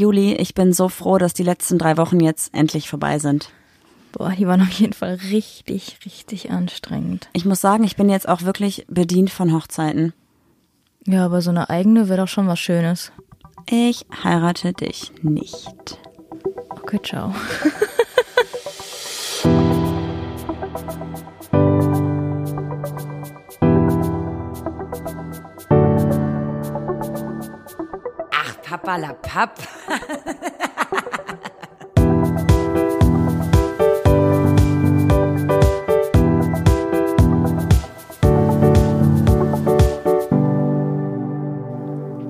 Juli, ich bin so froh, dass die letzten drei Wochen jetzt endlich vorbei sind. Boah, die waren auf jeden Fall richtig, richtig anstrengend. Ich muss sagen, ich bin jetzt auch wirklich bedient von Hochzeiten. Ja, aber so eine eigene wäre doch schon was Schönes. Ich heirate dich nicht. Okay, ciao. Ach, Papa la Papp.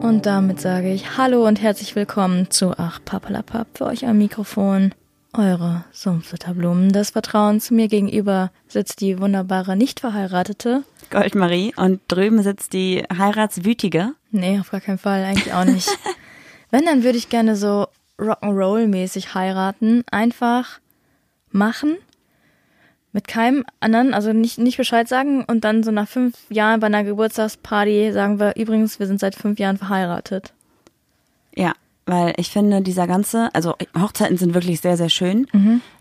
Und damit sage ich Hallo und herzlich willkommen zu Ach Papalapap für euch am Mikrofon. Eure Sumpflitterblumen des Vertrauens. Mir gegenüber sitzt die wunderbare nicht verheiratete. Goldmarie und drüben sitzt die Heiratswütige. Nee, auf gar keinen Fall, eigentlich auch nicht. Wenn, dann würde ich gerne so Rock'n'Roll-mäßig heiraten. Einfach machen. Mit keinem anderen, also nicht, nicht Bescheid sagen und dann so nach fünf Jahren bei einer Geburtstagsparty sagen wir, übrigens, wir sind seit fünf Jahren verheiratet. Ja, weil ich finde, dieser ganze, also Hochzeiten sind wirklich sehr, sehr schön,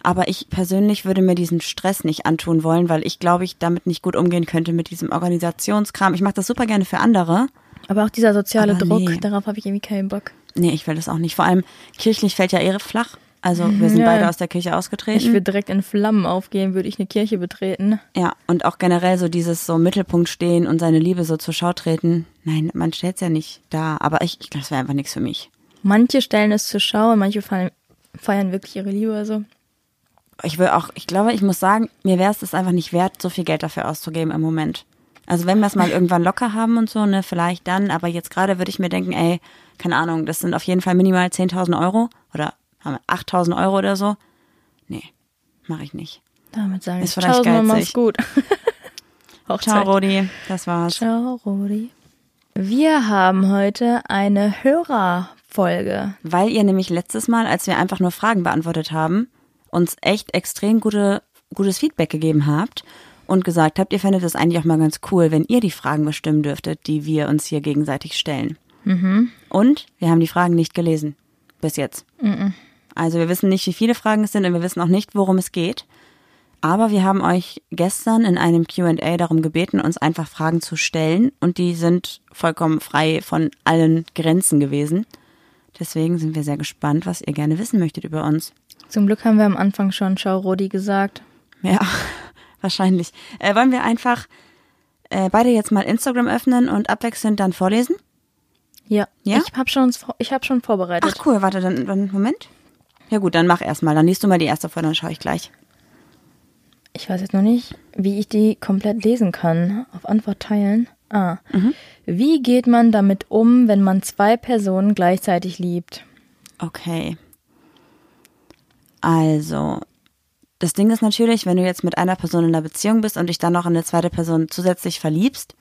aber ich persönlich würde mir diesen Stress nicht antun wollen, weil ich glaube, ich damit nicht gut umgehen könnte mit diesem Organisationskram. Ich mache das super gerne für andere. Aber auch dieser soziale Aber Druck, nee. darauf habe ich irgendwie keinen Bock. Nee, ich will das auch nicht. Vor allem kirchlich fällt ja Ehre flach. Also wir sind Ja. beide aus der Kirche ausgetreten. Ich würde direkt in Flammen aufgehen, würde ich eine Kirche betreten. Ja, und auch generell so dieses so Mittelpunkt stehen und seine Liebe so zur Schau treten. Nein, man stellt's ja nicht da. Aber ich, ich glaube, das wäre einfach nichts für mich. Manche stellen es zur Schau und manche feiern, feiern wirklich ihre Liebe. Also Ich will auch, ich glaube, ich muss sagen, mir wäre es das einfach nicht wert, so viel Geld dafür auszugeben im Moment. Also wenn wir es mal irgendwann locker haben und so, ne, vielleicht dann. Aber jetzt gerade würde ich mir denken, ey, keine Ahnung, das sind auf jeden Fall minimal 10.000 Euro oder haben wir 8.000 Euro oder so. Nee, mache ich nicht. damit sage ich vielleicht Ciao, mach's gut. Ciao. Rodi, das war's. Ciao, Rodi. Wir haben heute eine Hörerfolge. Weil ihr nämlich letztes Mal, als wir einfach nur Fragen beantwortet haben, uns echt extrem gute, gutes Feedback gegeben habt und gesagt habt, ihr fändet es eigentlich auch mal ganz cool, wenn ihr die Fragen bestimmen dürftet, die wir uns hier gegenseitig stellen. Und wir haben die Fragen nicht gelesen. Bis jetzt. Also wir wissen nicht, wie viele Fragen es sind und wir wissen auch nicht, worum es geht. Aber wir haben euch gestern in einem QA darum gebeten, uns einfach Fragen zu stellen und die sind vollkommen frei von allen Grenzen gewesen. Deswegen sind wir sehr gespannt, was ihr gerne wissen möchtet über uns. Zum Glück haben wir am Anfang schon Ciao, Rodi gesagt. Ja, wahrscheinlich. Äh, wollen wir einfach äh, beide jetzt mal Instagram öffnen und abwechselnd dann vorlesen? Ja, Ja? ich habe schon, ich hab schon vorbereitet. Ach cool, warte, dann, dann Moment. Ja gut, dann mach erst mal. Dann liest du mal die erste vor, dann schaue ich gleich. Ich weiß jetzt noch nicht, wie ich die komplett lesen kann. Auf Antwort teilen. Ah. Wie geht man damit um, wenn man zwei Personen gleichzeitig liebt? Okay. Also, das Ding ist natürlich, wenn du jetzt mit einer Person in einer Beziehung bist und dich dann noch in eine zweite Person zusätzlich verliebst,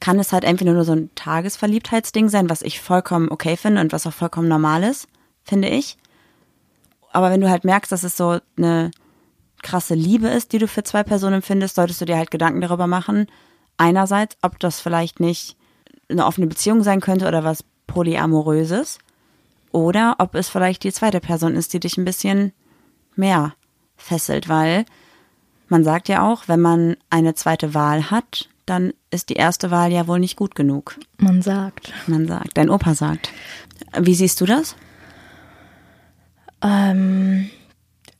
kann es halt entweder nur so ein Tagesverliebtheitsding sein, was ich vollkommen okay finde und was auch vollkommen normal ist, finde ich. Aber wenn du halt merkst, dass es so eine krasse Liebe ist, die du für zwei Personen empfindest, solltest du dir halt Gedanken darüber machen. Einerseits, ob das vielleicht nicht eine offene Beziehung sein könnte oder was polyamoröses. Oder ob es vielleicht die zweite Person ist, die dich ein bisschen mehr fesselt, weil man sagt ja auch, wenn man eine zweite Wahl hat, dann ist die erste Wahl ja wohl nicht gut genug. Man sagt. Man sagt, dein Opa sagt. Wie siehst du das? Ähm,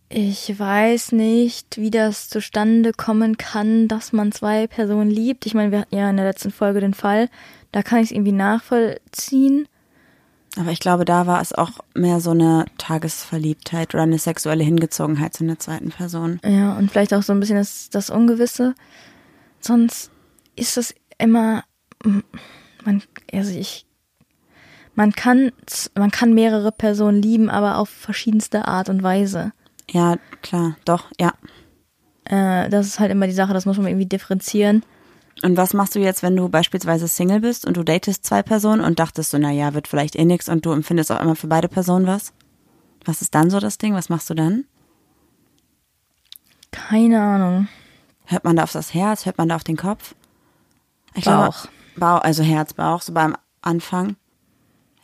ich weiß nicht, wie das zustande kommen kann, dass man zwei Personen liebt. Ich meine, wir hatten ja in der letzten Folge den Fall, da kann ich es irgendwie nachvollziehen. Aber ich glaube, da war es auch mehr so eine Tagesverliebtheit oder eine sexuelle Hingezogenheit zu einer zweiten Person. Ja, und vielleicht auch so ein bisschen das, das Ungewisse. Sonst ist es immer, man, also ich, man kann, man kann mehrere Personen lieben, aber auf verschiedenste Art und Weise. Ja, klar, doch, ja. Äh, das ist halt immer die Sache, das muss man irgendwie differenzieren. Und was machst du jetzt, wenn du beispielsweise Single bist und du datest zwei Personen und dachtest so, naja, wird vielleicht eh nix und du empfindest auch immer für beide Personen was? Was ist dann so das Ding? Was machst du dann? Keine Ahnung. Hört man da auf das Herz? Hört man da auf den Kopf? Ich Bauch. Glaube, Bauch, also Herz, Bauch, so beim Anfang.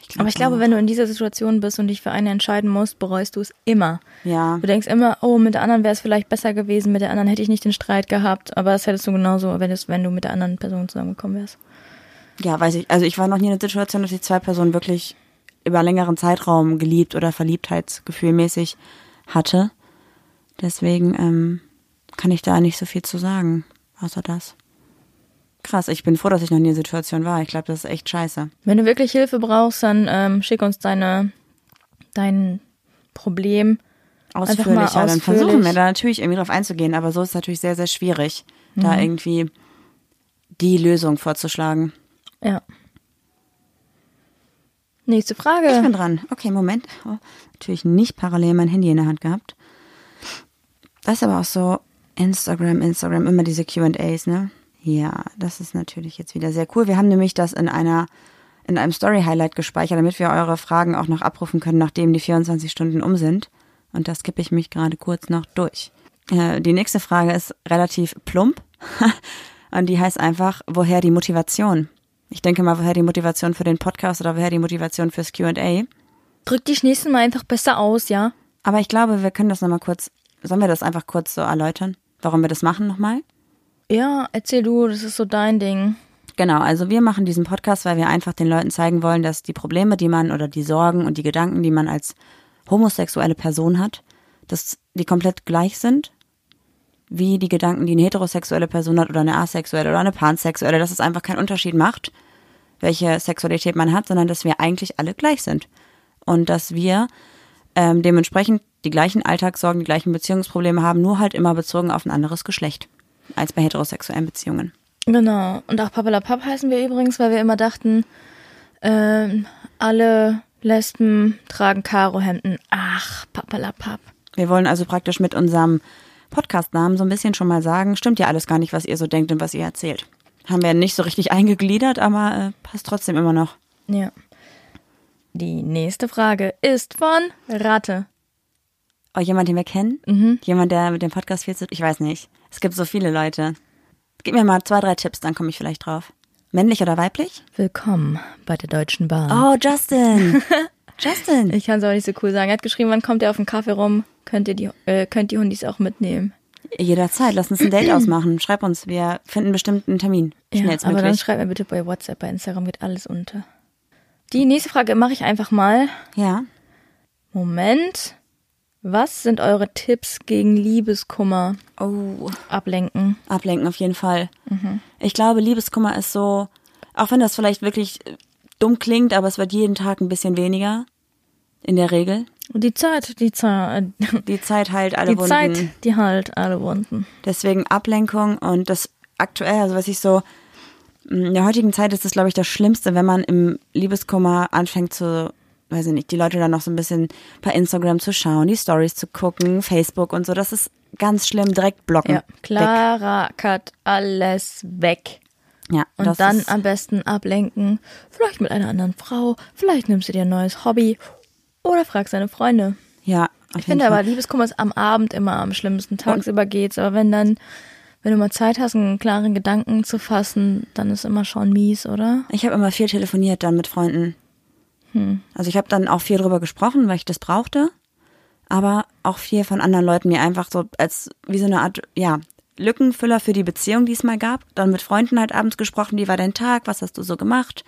glaub Aber ich glaube, wenn du in dieser Situation bist und dich für eine entscheiden musst, bereust du es immer. Ja. Du denkst immer, oh, mit der anderen wäre es vielleicht besser gewesen, mit der anderen hätte ich nicht den Streit gehabt, aber das hättest du genauso, wenn, es, wenn du mit der anderen Person zusammengekommen wärst. Ja, weiß ich. Also ich war noch nie in der Situation, dass ich zwei Personen wirklich über längeren Zeitraum geliebt oder verliebtheitsgefühlmäßig hatte. Deswegen ähm, kann ich da nicht so viel zu sagen, außer das. Krass, ich bin froh, dass ich noch nie in der Situation war. Ich glaube, das ist echt scheiße. Wenn du wirklich Hilfe brauchst, dann ähm, schick uns deine, dein Problem. Ausführlicher, dann ausführlich. versuchen wir da natürlich irgendwie drauf einzugehen, aber so ist es natürlich sehr, sehr schwierig, da irgendwie die Lösung vorzuschlagen. Ja. Nächste Ich bin Frage. dran. Okay, Moment. Oh, natürlich nicht parallel mein Handy in der Hand gehabt. Das ist aber auch so Instagram, Instagram, immer diese QAs, ne? Ja, das ist natürlich jetzt wieder sehr cool. Wir haben nämlich das in einer in einem Story-Highlight gespeichert, damit wir eure Fragen auch noch abrufen können, nachdem die 24 Stunden um sind. Und da skippe ich mich gerade kurz noch durch. Äh, die nächste Frage ist relativ plump. Und die heißt einfach, woher die Motivation? Ich denke mal, woher die Motivation für den Podcast oder woher die Motivation fürs QA? Drück dich nächsten Mal einfach besser aus, ja? Aber ich glaube, wir können das nochmal kurz, sollen wir das einfach kurz so erläutern, warum wir das machen nochmal? Ja, erzähl du, das ist so dein Ding. Genau, also wir machen diesen Podcast, weil wir einfach den Leuten zeigen wollen, dass die Probleme, die man oder die Sorgen und die Gedanken, die man als homosexuelle Person hat, dass die komplett gleich sind, wie die Gedanken, die eine heterosexuelle Person hat oder eine asexuelle oder eine pansexuelle, dass es einfach keinen Unterschied macht, welche Sexualität man hat, sondern dass wir eigentlich alle gleich sind. Und dass wir ähm, dementsprechend die gleichen Alltagssorgen, die gleichen Beziehungsprobleme haben, nur halt immer bezogen auf ein anderes Geschlecht als bei heterosexuellen Beziehungen. Genau. Und auch Papalapap heißen wir übrigens, weil wir immer dachten, ähm, alle Lesben tragen Karohemden. Ach, Papalapap. Wir wollen also praktisch mit unserem Podcastnamen so ein bisschen schon mal sagen, stimmt ja alles gar nicht, was ihr so denkt und was ihr erzählt. Haben wir nicht so richtig eingegliedert, aber äh, passt trotzdem immer noch. Ja. Die nächste Frage ist von Ratte. Oh, jemand, den wir kennen? Mhm. Jemand, der mit dem Podcast viel zu Ich weiß nicht. Es gibt so viele Leute. Gib mir mal zwei, drei Tipps, dann komme ich vielleicht drauf. Männlich oder weiblich? Willkommen bei der Deutschen Bahn. Oh, Justin. Justin. Ich kann es auch nicht so cool sagen. Er hat geschrieben, wann kommt er auf den Kaffee rum? Könnt ihr die, äh, könnt die Hundis auch mitnehmen? Jederzeit. Lass uns ein Date ausmachen. Schreib uns. Wir finden bestimmt einen Termin. Ja, aber dann Schnellstmöglich. schreibt mir bitte bei WhatsApp, bei Instagram geht alles unter. Die nächste Frage mache ich einfach mal. Ja. Moment. Was sind eure Tipps gegen Liebeskummer? Oh. Ablenken. Ablenken auf jeden Fall. Ich glaube, Liebeskummer ist so, auch wenn das vielleicht wirklich äh, dumm klingt, aber es wird jeden Tag ein bisschen weniger. In der Regel. Und die Zeit, die Zeit, Die Zeit heilt alle die Wunden. Zeit, die halt alle Wunden. Deswegen Ablenkung und das aktuell, also was ich so, in der heutigen Zeit ist es, glaube ich, das Schlimmste, wenn man im Liebeskummer anfängt zu, weiß ich nicht, die Leute dann noch so ein bisschen bei Instagram zu schauen, die Stories zu gucken, Facebook und so. Das ist ganz schlimm, direkt blocken. Ja, Weg. Clara cut alles weg. Ja, Und dann am besten ablenken. Vielleicht mit einer anderen Frau. Vielleicht nimmst du dir ein neues Hobby. Oder fragst deine Freunde. ja, Ich finde Fall. aber, Liebeskummer ist am Abend immer am schlimmsten. Tagsüber geht's. Aber wenn dann, wenn du mal Zeit hast, einen klaren Gedanken zu fassen, dann ist immer schon mies, oder? Ich habe immer viel telefoniert dann mit Freunden. Hm. Also ich habe dann auch viel drüber gesprochen, weil ich das brauchte, aber auch viel von anderen Leuten mir einfach so als wie so eine Art ja Lückenfüller für die Beziehung, die es mal gab. Dann mit Freunden halt abends gesprochen, wie war dein Tag, was hast du so gemacht?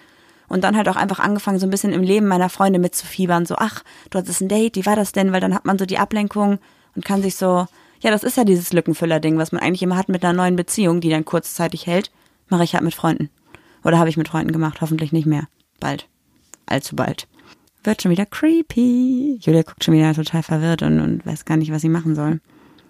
Und dann halt auch einfach angefangen, so ein bisschen im Leben meiner Freunde mitzufiebern. So, ach, du hattest ein Date, wie war das denn? Weil dann hat man so die Ablenkung und kann sich so, ja, das ist ja dieses Lückenfüller-Ding, was man eigentlich immer hat mit einer neuen Beziehung, die dann kurzzeitig hält, mache ich halt mit Freunden. Oder habe ich mit Freunden gemacht, hoffentlich nicht mehr. Bald. Allzu bald. Wird schon wieder creepy. Julia guckt schon wieder total verwirrt und, und weiß gar nicht, was sie machen soll.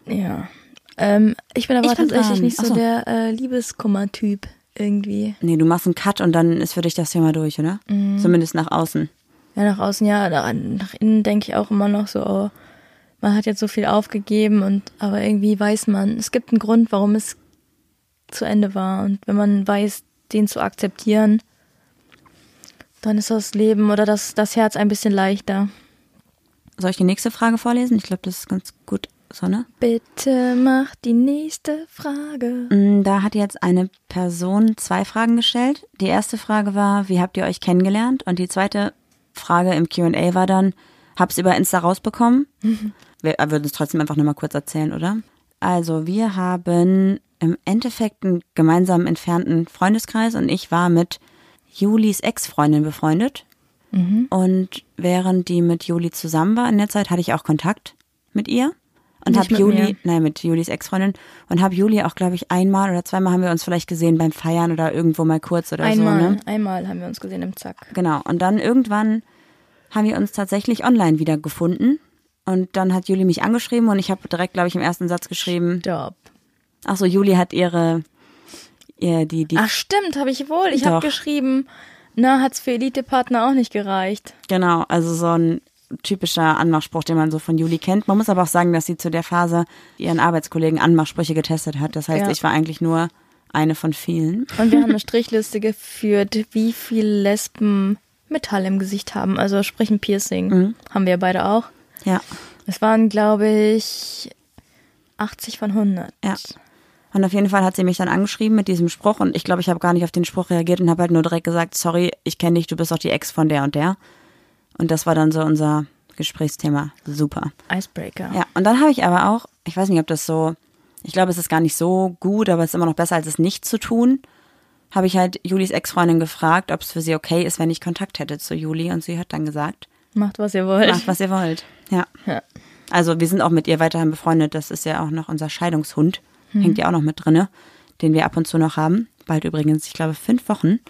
Ja. Ähm, ich bin aber Ich tatsächlich nicht so so. der äh, Liebeskummer-Typ irgendwie. Nee, du machst einen Cut und dann ist für dich das Thema durch, oder? Zumindest nach außen. Ja, nach außen ja, nach, nach innen denke ich auch immer noch so, oh, man hat jetzt so viel aufgegeben und aber irgendwie weiß man, es gibt einen Grund, warum es zu Ende war. Und wenn man weiß, den zu akzeptieren, dann ist das Leben oder das, das Herz ein bisschen leichter. Soll ich die nächste Frage vorlesen? Ich glaube, das ist ganz gut so, ne? Bitte mach die nächste Frage. Mm, Da hat jetzt eine Person zwei Fragen gestellt. Die erste Frage war, wie habt ihr euch kennengelernt? Und die zweite Frage im Q&A war dann, hab's über Insta rausbekommen. Wir würden es trotzdem einfach nur mal kurz erzählen, oder? Also, wir haben im Endeffekt einen gemeinsam entfernten Freundeskreis und ich war mit Julis Ex-Freundin befreundet. Und während die mit Juli zusammen war in der Zeit, hatte ich auch Kontakt mit ihr. Und habe Juli, mir. nein, mit Julis Ex-Freundin und habe Juli auch, glaube ich, einmal oder zweimal haben wir uns vielleicht gesehen beim Feiern oder irgendwo mal kurz oder Einmal, so, ne? einmal haben wir uns gesehen im Zack. Genau. Und dann irgendwann haben wir uns tatsächlich online wieder gefunden. Und dann hat Juli mich angeschrieben und ich habe direkt, glaube ich, im ersten Satz geschrieben, Stopp. ach so, Juli hat ihre, ihr, die, die, Ach stimmt, habe ich wohl. Ich habe geschrieben, na, hat's für Elite-Partner auch nicht gereicht. genau, also so ein typischer Anmachspruch, den man so von Juli kennt. Man muss aber auch sagen, dass sie zu der Phase ihren Arbeitskollegen Anmachsprüche getestet hat. Das heißt, Ja. ich war eigentlich nur eine von vielen. Und wir haben eine Strichliste geführt, wie viele Lesben Metall im Gesicht haben. Also sprich ein Piercing. Mhm. Haben wir beide auch. Ja. Es waren, glaube ich, 80 von 100. Ja. Und auf jeden Fall hat sie mich dann angeschrieben mit diesem Spruch und ich glaube, ich habe gar nicht auf den Spruch reagiert und habe halt nur direkt gesagt, sorry, ich kenne dich, du bist doch die Ex von der und der. Und das war dann so unser Gesprächsthema. Super. Icebreaker. Ja, und dann habe ich aber auch, ich weiß nicht, ob das so, ich glaube, es ist gar nicht so gut, aber es ist immer noch besser, als es nicht zu tun. Habe ich halt Julis Ex-Freundin gefragt, ob es für sie okay ist, wenn ich Kontakt hätte zu Juli. Und sie hat dann gesagt, Macht, was ihr wollt. macht, was ihr wollt. Ja. Ja. Also wir sind auch mit ihr weiterhin befreundet. Das ist ja auch noch unser Scheidungshund. Hängt ja auch noch mit drinne, den wir ab und zu noch haben. Bald übrigens, ich glaube, fünf Wochen.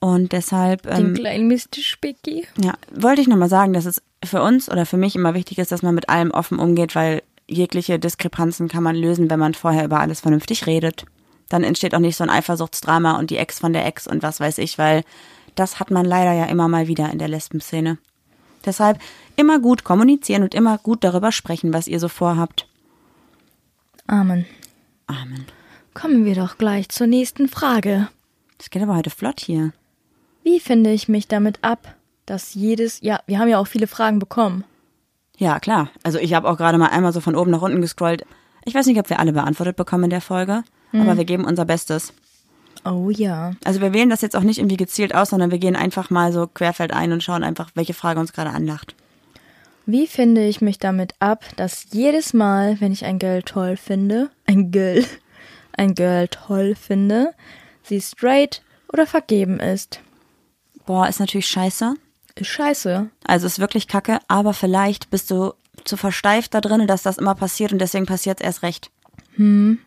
Und deshalb Den ähm, kleinen Mr. Spicky. ja, wollte ich nochmal sagen, dass es für uns oder für mich immer wichtig ist, dass man mit allem offen umgeht, weil jegliche Diskrepanzen kann man lösen, wenn man vorher über alles vernünftig redet. Dann entsteht auch nicht so ein Eifersuchtsdrama und die Ex von der Ex und was weiß ich, weil das hat man leider ja immer mal wieder in der Lesbenszene. Deshalb immer gut kommunizieren und immer gut darüber sprechen, was ihr so vorhabt. Amen. Amen. Kommen wir doch gleich zur nächsten Frage. Das geht aber heute flott hier. Wie finde ich mich damit ab, dass jedes, ja, wir haben ja auch viele Fragen bekommen. Ja, klar. Also ich habe auch gerade mal einmal so von oben nach unten gescrollt. Ich weiß nicht, ob wir alle beantwortet bekommen in der Folge, aber wir geben unser Bestes. Oh ja. Also wir wählen das jetzt auch nicht irgendwie gezielt aus, sondern wir gehen einfach mal so querfeld ein und schauen einfach, welche Frage uns gerade anlacht. Wie finde ich mich damit ab, dass jedes Mal, wenn ich ein Girl toll finde, ein Girl, ein Girl toll finde, sie straight oder vergeben ist? Boah, ist natürlich scheiße. Ist scheiße. Also ist wirklich kacke, aber vielleicht bist du zu versteift da drin, dass das immer passiert und deswegen passiert es erst recht.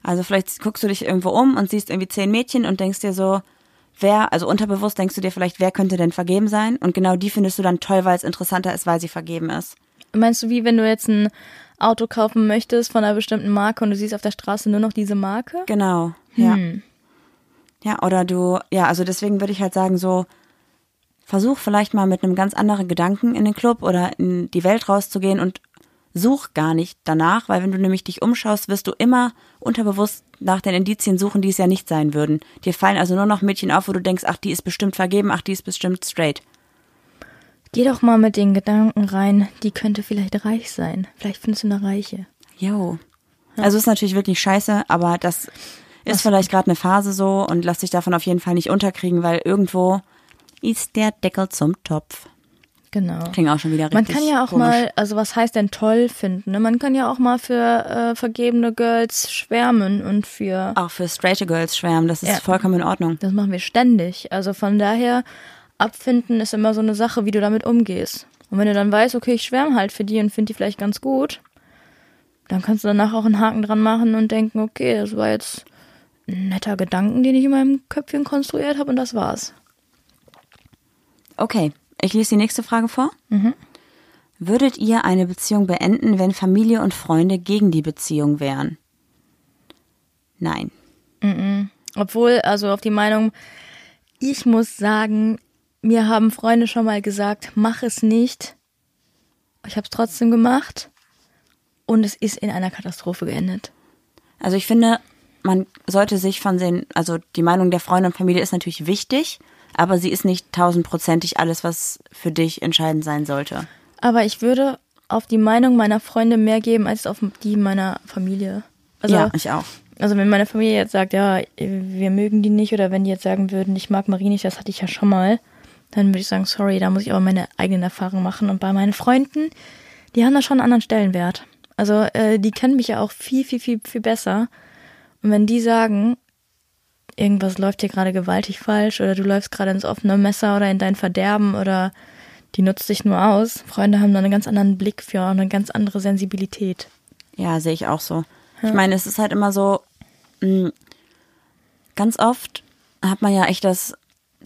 Also vielleicht guckst du dich irgendwo um und siehst irgendwie zehn Mädchen und denkst dir so, wer, also unterbewusst denkst du dir vielleicht, wer könnte denn vergeben sein? Und genau die findest du dann toll, weil es interessanter ist, weil sie vergeben ist. Meinst du, wie wenn du jetzt ein Auto kaufen möchtest von einer bestimmten Marke und du siehst auf der Straße nur noch diese Marke? Genau, ja. Ja, oder du, ja, also deswegen würde ich halt sagen, so, versuch vielleicht mal mit einem ganz anderen Gedanken in den Club oder in die Welt rauszugehen und such gar nicht danach, weil wenn du nämlich dich umschaust, wirst du immer unterbewusst nach den Indizien suchen, die es ja nicht sein würden. Dir fallen also nur noch Mädchen auf, wo du denkst, ach, die ist bestimmt vergeben, ach, die ist bestimmt straight. Geh doch mal mit den Gedanken rein, die könnte vielleicht reich sein. Vielleicht findest du eine Reiche. Jo. Also ist natürlich wirklich scheiße, aber das ist vielleicht gerade eine Phase so und lass dich davon auf jeden Fall nicht unterkriegen, weil irgendwo ist der Deckel zum Topf. Genau. Klingt auch schon wieder Man richtig kann ja auch komisch. mal, also was heißt denn toll finden? Ne? Man kann ja auch mal für äh, vergebene Girls schwärmen und für, Auch für straighte Girls schwärmen, das ist Ja. vollkommen in Ordnung. das machen wir ständig. Also von daher, abfinden ist immer so eine Sache, wie du damit umgehst. Und wenn du dann weißt, okay, ich schwärme halt für die und finde die vielleicht ganz gut, dann kannst du danach auch einen Haken dran machen und denken, okay, das war jetzt ein netter Gedanken, den ich in meinem Köpfchen konstruiert habe und das war's. Okay, ich lese die nächste Frage vor. Würdet ihr eine Beziehung beenden, wenn Familie und Freunde gegen die Beziehung wären? Nein. Obwohl, also auf die Meinung, ich muss sagen, mir haben Freunde schon mal gesagt, mach es nicht. Ich habe es trotzdem gemacht und es ist in einer Katastrophe geendet. Also ich finde, man sollte sich von den, also die Meinung der Freunde und Familie ist natürlich wichtig, aber sie ist nicht tausendprozentig alles, was für dich entscheidend sein sollte. Aber ich würde auf die Meinung meiner Freunde mehr geben als auf die meiner Familie. Also, ja, ich auch. also wenn meine Familie jetzt sagt, ja, wir mögen die nicht oder wenn die jetzt sagen würden, ich mag Marie nicht, das hatte ich ja schon mal, dann würde ich sagen, sorry, da muss ich aber meine eigenen Erfahrungen machen. Und bei meinen Freunden, die haben da schon einen anderen Stellenwert. Also äh, die kennen mich ja auch viel, viel, viel, viel besser. Und wenn die sagen, irgendwas läuft hier gerade gewaltig falsch oder du läufst gerade ins offene Messer oder in dein Verderben oder die nutzt dich nur aus, Freunde haben da einen ganz anderen Blick für und eine ganz andere Sensibilität. Ja, sehe ich auch so. Ich meine, es ist halt immer so, mh, ganz oft hat man ja echt das,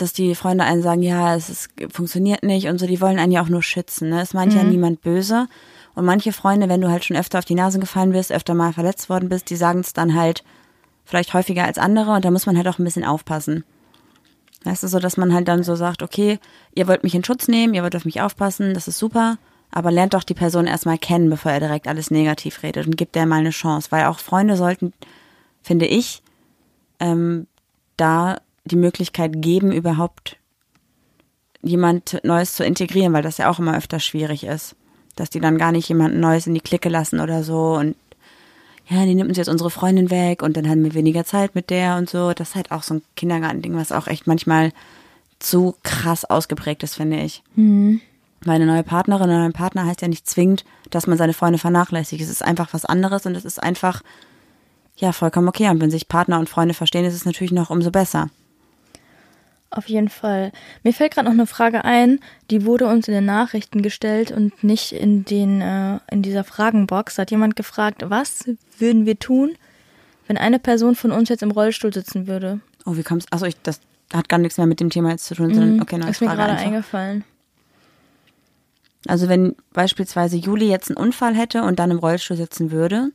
dass die Freunde einen sagen, ja, es ist, funktioniert nicht und so, die wollen einen ja auch nur schützen. Ne? Es meint ja niemand böse. Und manche Freunde, wenn du halt schon öfter auf die Nase gefallen bist, öfter mal verletzt worden bist, die sagen es dann halt vielleicht häufiger als andere und da muss man halt auch ein bisschen aufpassen. Weißt du, so dass man halt dann so sagt, okay, ihr wollt mich in Schutz nehmen, ihr wollt auf mich aufpassen, das ist super, aber lernt doch die Person erstmal kennen, bevor er direkt alles negativ redet und gibt der mal eine Chance, weil auch Freunde sollten, finde ich, ähm, da die Möglichkeit geben, überhaupt jemand Neues zu integrieren, weil das ja auch immer öfter schwierig ist. Dass die dann gar nicht jemanden Neues in die Clique lassen oder so und ja, die nimmt uns jetzt unsere Freundin weg und dann haben wir weniger Zeit mit der und so. Das ist halt auch so ein Kindergartending, was auch echt manchmal zu krass ausgeprägt ist, finde ich. Meine neue Partnerin oder mein Partner heißt ja nicht zwingend, dass man seine Freunde vernachlässigt. Es ist einfach was anderes und es ist einfach, ja, vollkommen okay. Und wenn sich Partner und Freunde verstehen, ist es natürlich noch umso besser. Auf jeden Fall. Mir fällt gerade noch eine Frage ein, die wurde uns in den Nachrichten gestellt und nicht in den äh, in dieser Fragenbox. Da hat jemand gefragt, was würden wir tun, wenn eine Person von uns jetzt im Rollstuhl sitzen würde? Oh, wie kommst Achso, ich, das hat gar nichts mehr mit dem Thema jetzt zu tun, sondern okay, neue Mhm. Ist mir Frage gerade einfach. eingefallen. Also wenn beispielsweise Juli jetzt einen Unfall hätte und dann im Rollstuhl sitzen würde,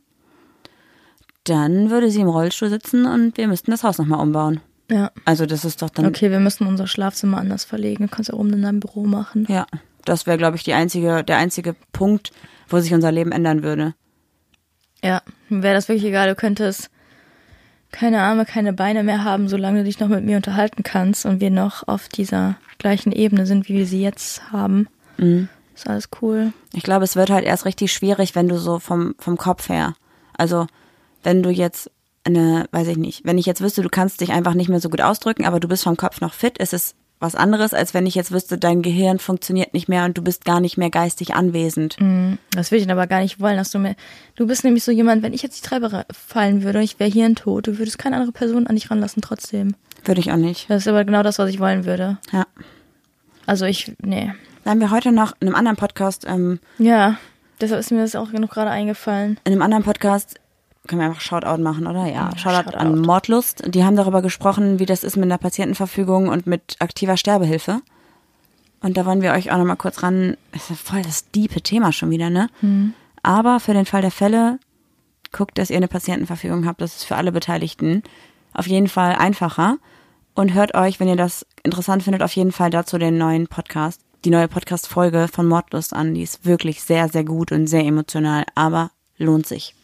dann würde sie im Rollstuhl sitzen und wir müssten das Haus nochmal umbauen. Ja. Also das ist doch dann, Okay, wir müssen unser Schlafzimmer anders verlegen. Du kannst ja oben in deinem Büro machen. ja, das wäre, glaube ich, die einzige, der einzige Punkt, wo sich unser Leben ändern würde. Ja, wäre das wirklich egal. Du könntest keine Arme, keine Beine mehr haben, solange du dich noch mit mir unterhalten kannst und wir noch auf dieser gleichen Ebene sind, wie wir sie jetzt haben. Ist alles cool. Ich glaube, es wird halt erst richtig schwierig, wenn du so vom, vom Kopf her. Also, wenn du jetzt eine, weiß ich nicht, wenn ich jetzt wüsste, du kannst dich einfach nicht mehr so gut ausdrücken, aber du bist vom Kopf noch fit, ist es was anderes, als wenn ich jetzt wüsste, dein Gehirn funktioniert nicht mehr und du bist gar nicht mehr geistig anwesend. Das will ich aber gar nicht wollen, dass du mir. Du bist nämlich so jemand, wenn ich jetzt die Treppe fallen würde und ich wäre hier ein Tod, du würdest keine andere Person an dich ranlassen trotzdem. Würde ich auch nicht. Das ist aber genau das, was ich wollen würde. Ja. Also ich, nee. Da haben wir heute noch in einem anderen Podcast, ähm, Ja, deshalb ist mir das auch genug gerade eingefallen. in einem anderen Podcast, können wir einfach Shoutout machen, oder? Ja, Ja, Shoutout, Shoutout. an Mordlust. Die haben darüber gesprochen, wie das ist mit einer Patientenverfügung und mit aktiver Sterbehilfe. Und da wollen wir euch auch nochmal kurz ran, das ist ja voll das diepe Thema schon wieder, ne? Aber für den Fall der Fälle, guckt, dass ihr eine Patientenverfügung habt. Das ist für alle Beteiligten auf jeden Fall einfacher. Und hört euch, wenn ihr das interessant findet, auf jeden Fall dazu den neuen Podcast, die neue Podcast-Folge von Mordlust an. Die ist wirklich sehr, sehr gut und sehr emotional, aber lohnt sich.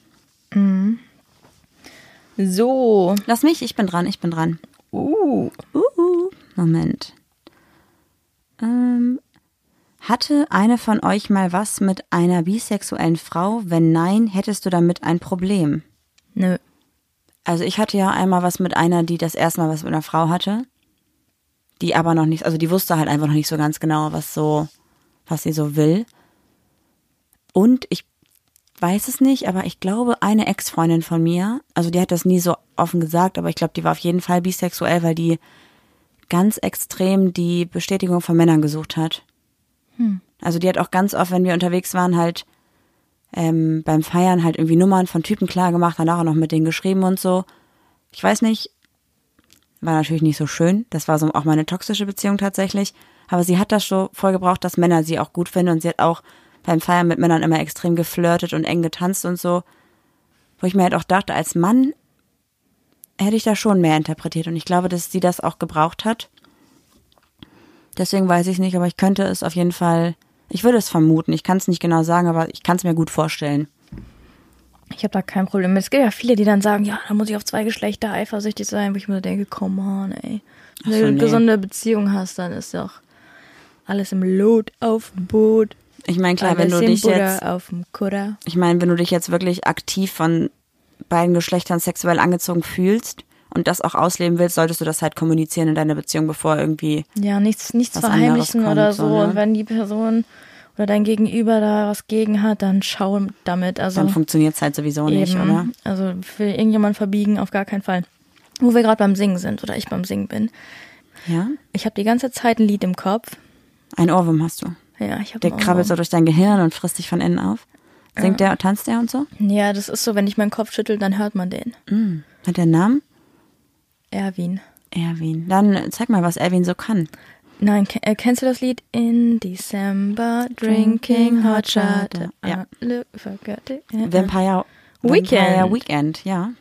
So. Lass mich, ich bin dran, ich bin dran. Uh. Uhu. Moment. Ähm, hatte eine von euch mal was mit einer bisexuellen Frau? Wenn nein, hättest du damit ein Problem? Nö. Also ich hatte ja einmal was mit einer, die das erste Mal was mit einer Frau hatte, die aber noch nicht, also die wusste halt einfach noch nicht so ganz genau, was so, was sie so will. Und ich weiß es nicht, aber ich glaube, eine Ex-Freundin von mir, also die hat das nie so offen gesagt, aber ich glaube, die war auf jeden Fall bisexuell, weil die ganz extrem die Bestätigung von Männern gesucht hat. Also die hat auch ganz oft, wenn wir unterwegs waren, halt ähm, beim Feiern halt irgendwie Nummern von Typen klar gemacht, danach auch noch mit denen geschrieben und so. Ich weiß nicht, war natürlich nicht so schön. Das war so auch meine toxische Beziehung tatsächlich. Aber sie hat das so voll gebraucht, dass Männer sie auch gut finden und sie hat auch beim Feiern mit Männern immer extrem geflirtet und eng getanzt und so. Wo ich mir halt auch dachte, als Mann hätte ich da schon mehr interpretiert und ich glaube, dass sie das auch gebraucht hat. Deswegen weiß ich es nicht, aber ich könnte es auf jeden Fall, ich würde es vermuten. Ich kann es nicht genau sagen, aber ich kann es mir gut vorstellen. Ich habe da kein Problem mit. Es gibt ja viele, die dann sagen, ja, da muss ich auf zwei Geschlechter eifersüchtig sein, wo ich mir so denke, come on, ey. Wenn Ach du so, eine nee. gesunde Beziehung hast, dann ist doch alles im Lot auf dem Boot. Ich meine, klar, wenn du dich jetzt, ich meine, wenn du dich jetzt wirklich aktiv von beiden Geschlechtern sexuell angezogen fühlst und das auch ausleben willst, solltest du das halt kommunizieren in deiner Beziehung, bevor irgendwie. Ja, nichts, nichts verheimlichen anderes oder kommt, so. so, ne? Und wenn die Person oder dein Gegenüber da was gegen hat, dann schau damit. Also Dann funktioniert es halt sowieso nicht, eben. oder? Also für irgendjemand verbiegen auf gar keinen Fall. Wo wir gerade beim Singen sind oder ich beim Singen bin. Ja? Ich habe die ganze Zeit ein Lied im Kopf. Ein Ohrwurm hast du. Ja, ich habe Der krabbelt so durch dein Gehirn und frisst dich von innen auf. Singt der, tanzt der und so? Ja, das ist so, wenn ich meinen Kopf schüttel, dann hört man den. Mhm. Hat der einen Namen? Erwin. Erwin. Dann zeig mal, was Erwin so kann. Nein, äh, kennst du das Lied? In December, drinking hot shot. Ja. Ja. Vampire Weekend. Vampire Weekend, ja.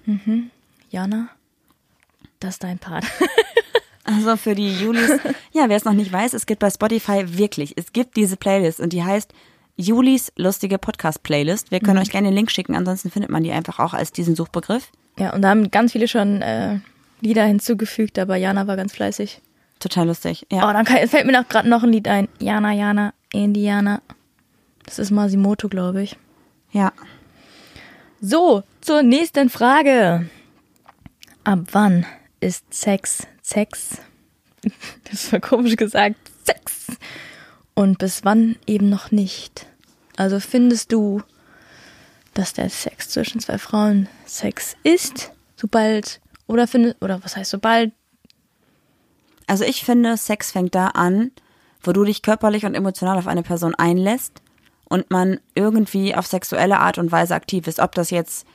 Jana, das ist dein Part. Also für die Julis, ja, wer es noch nicht weiß, es gibt bei Spotify wirklich, es gibt diese Playlist und die heißt Julis lustige Podcast-Playlist. Wir können euch gerne den Link schicken, ansonsten findet man die einfach auch als diesen Suchbegriff. ja, und da haben ganz viele schon äh, Lieder hinzugefügt, aber Jana war ganz fleißig. Total lustig. Oh, Ja. dann kann, fällt mir noch gerade noch ein Lied ein. Jana, Jana, Indiana. Das ist Masimoto, glaube ich. ja. So, zur nächsten Frage. Ab wann ist Sex Sex? Das war komisch gesagt. Sex. Und bis wann eben noch nicht? Also findest du, dass der Sex zwischen zwei Frauen Sex ist, sobald oder findest oder was heißt sobald? Also ich finde, Sex fängt da an, wo du dich körperlich und emotional auf eine Person einlässt und man irgendwie auf sexuelle Art und Weise aktiv ist. Ob das jetzt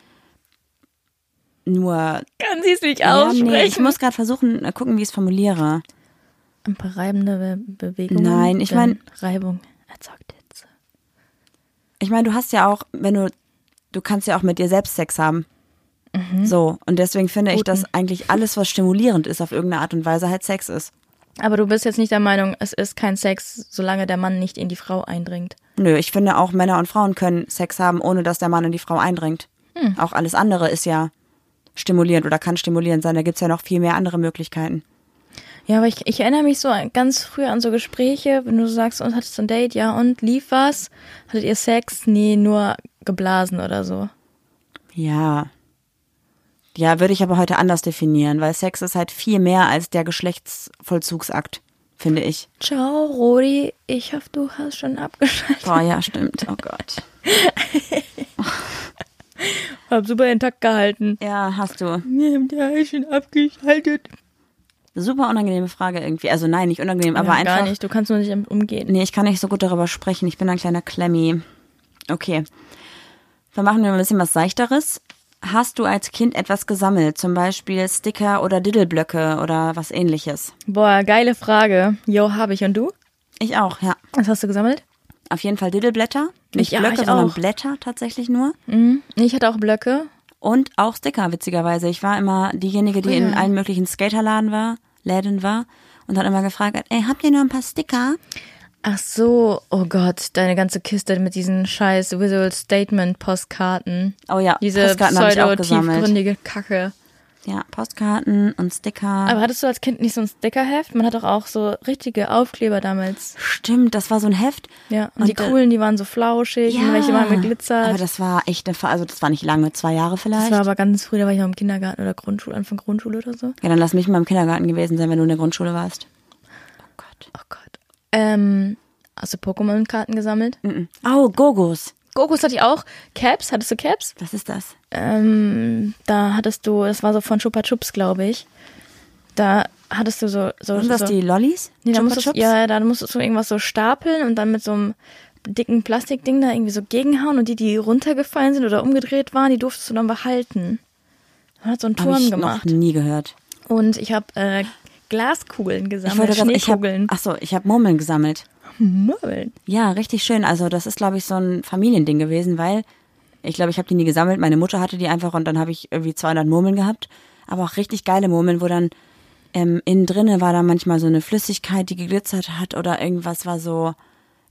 nur Kann sie es nicht Ja, aussprechen? nee, ich muss gerade versuchen, äh, gucken, wie ich es formuliere. Ein paar reibende Be Bewegungen. Nein, ich denn mein- Reibung erzeugt Hitze. Ich meine, du hast ja auch, wenn du, du kannst ja auch mit dir selbst Sex haben. So, und deswegen finde ich, Guten. dass eigentlich alles, was stimulierend ist, auf irgendeine Art und Weise halt Sex ist. Aber du bist jetzt nicht der Meinung, es ist kein Sex, solange der Mann nicht in die Frau eindringt. Nö, ich finde auch Männer und Frauen können Sex haben, ohne dass der Mann in die Frau eindringt. Auch alles andere ist ja stimulierend oder kann stimulierend sein. Da gibt's ja noch viel mehr andere Möglichkeiten. Ja, aber ich, ich erinnere mich so an- ganz früh an so Gespräche, wenn du sagst, und hattest du ein Date, ja, und lief was? Hattet ihr Sex? Nee, nur geblasen oder so. Ja. Ja, würde ich aber heute anders definieren, weil Sex ist halt viel mehr als der Geschlechtsvollzugsakt, finde ich. Ciao, Rodi. Ich hoffe, du hast schon abgeschaltet. Boah, ja, stimmt. Oh Gott. Hab super intakt gehalten. Ja, hast du. Ja, ich schon abgeschaltet. Super unangenehme Frage irgendwie. Also nein, nicht unangenehm, aber ja, einfach. Gar nicht, du kannst nur nicht umgehen. Nee, ich kann nicht so gut darüber sprechen. Ich bin ein kleiner Klemmi. Okay. Dann machen wir ein bisschen was Seichteres. Hast du als Kind etwas gesammelt? Zum Beispiel Sticker oder Diddleblöcke oder was ähnliches? Boah, geile Frage. Jo, habe ich. Und du? Ich auch, ja. Was hast du gesammelt? Auf jeden Fall Diddleblätter. Nicht Ja, Blöcke, ich sondern auch. Blätter tatsächlich nur. Mhm. Ich hatte auch Blöcke. Und auch Sticker, witzigerweise. Ich war immer diejenige, die in allen möglichen Skaterladen war, Läden war und dann immer gefragt hat, ey, habt ihr noch ein paar Sticker? Ach so, oh Gott, deine ganze Kiste mit diesen scheiß Visual Statement Postkarten. Oh ja, Diese Postkarten habe ich auch gesammelt. pseudo-tiefgründige Kacke. Ja, Postkarten und Sticker. Aber hattest du als Kind nicht so ein Stickerheft? Man hat doch auch so richtige Aufkleber damals. Stimmt, das war so ein Heft. Ja, und, Und, die coolen, die waren so flauschig und welche waren mit Glitzer. Aber das war echt eine, also das war nicht lange, zwei Jahre vielleicht. das war aber ganz früh, da war ich noch im Kindergarten oder Grundschule, Anfang Grundschule oder so. ja, dann lass mich mal im Kindergarten gewesen sein, wenn du in der Grundschule warst. Oh Gott. Oh Gott. Ähm, hast du Pokémon-Karten gesammelt? Mhm. Oh, Gogos. Gokos hatte ich auch. Caps, hattest du Caps? Was ist das? Ähm, da hattest du, das war so von Chupa Chups, glaube ich. Da hattest du so. so Sind das so, die Lollis? Nee, da musstest, ja, da musstest du irgendwas so stapeln und dann mit so einem dicken Plastikding da irgendwie so gegenhauen und die, die runtergefallen sind oder umgedreht waren, die durftest du dann behalten. Man hat so einen Hab Turm ich gemacht. noch nie gehört. Und ich habe äh, Glaskugeln gesammelt, ich habe, Schneekugeln. ach so, ich habe Murmeln gesammelt. Murmeln. Ja, richtig schön. Also das ist, glaube ich, so ein Familiending gewesen, weil ich glaube, ich habe die nie gesammelt. Meine Mutter hatte die einfach und dann habe ich irgendwie 200 Murmeln gehabt. Aber auch richtig geile Murmeln, wo dann ähm, innen drinne war da manchmal so eine Flüssigkeit, die geglitzert hat oder irgendwas war so,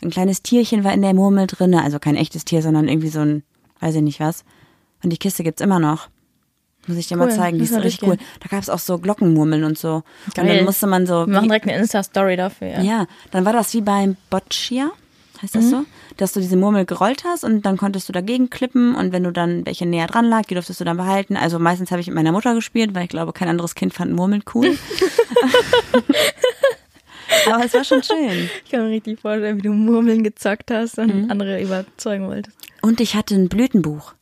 ein kleines Tierchen war in der Murmel drinne. Also kein echtes Tier, sondern irgendwie so ein, weiß ich nicht was. Und die Kiste gibt's immer noch. Muss ich dir mal Cool, zeigen, die ist richtig cool. Da gab's auch so Glockenmurmeln und so. Und Geil. dann musste man so. Wir machen direkt eine Insta-Story dafür. Ja. ja, dann war das wie beim Boccia. heißt das so? Dass du diese Murmel gerollt hast und dann konntest du dagegen klippen und wenn du dann welche näher dran lag, die durftest du dann behalten. Also meistens habe ich mit meiner Mutter gespielt, weil ich glaube, kein anderes Kind fand Murmeln cool. Aber es war schon schön. Ich kann mir richtig vorstellen, wie du Murmeln gezockt hast und andere überzeugen wolltest. Und ich hatte ein Blütenbuch.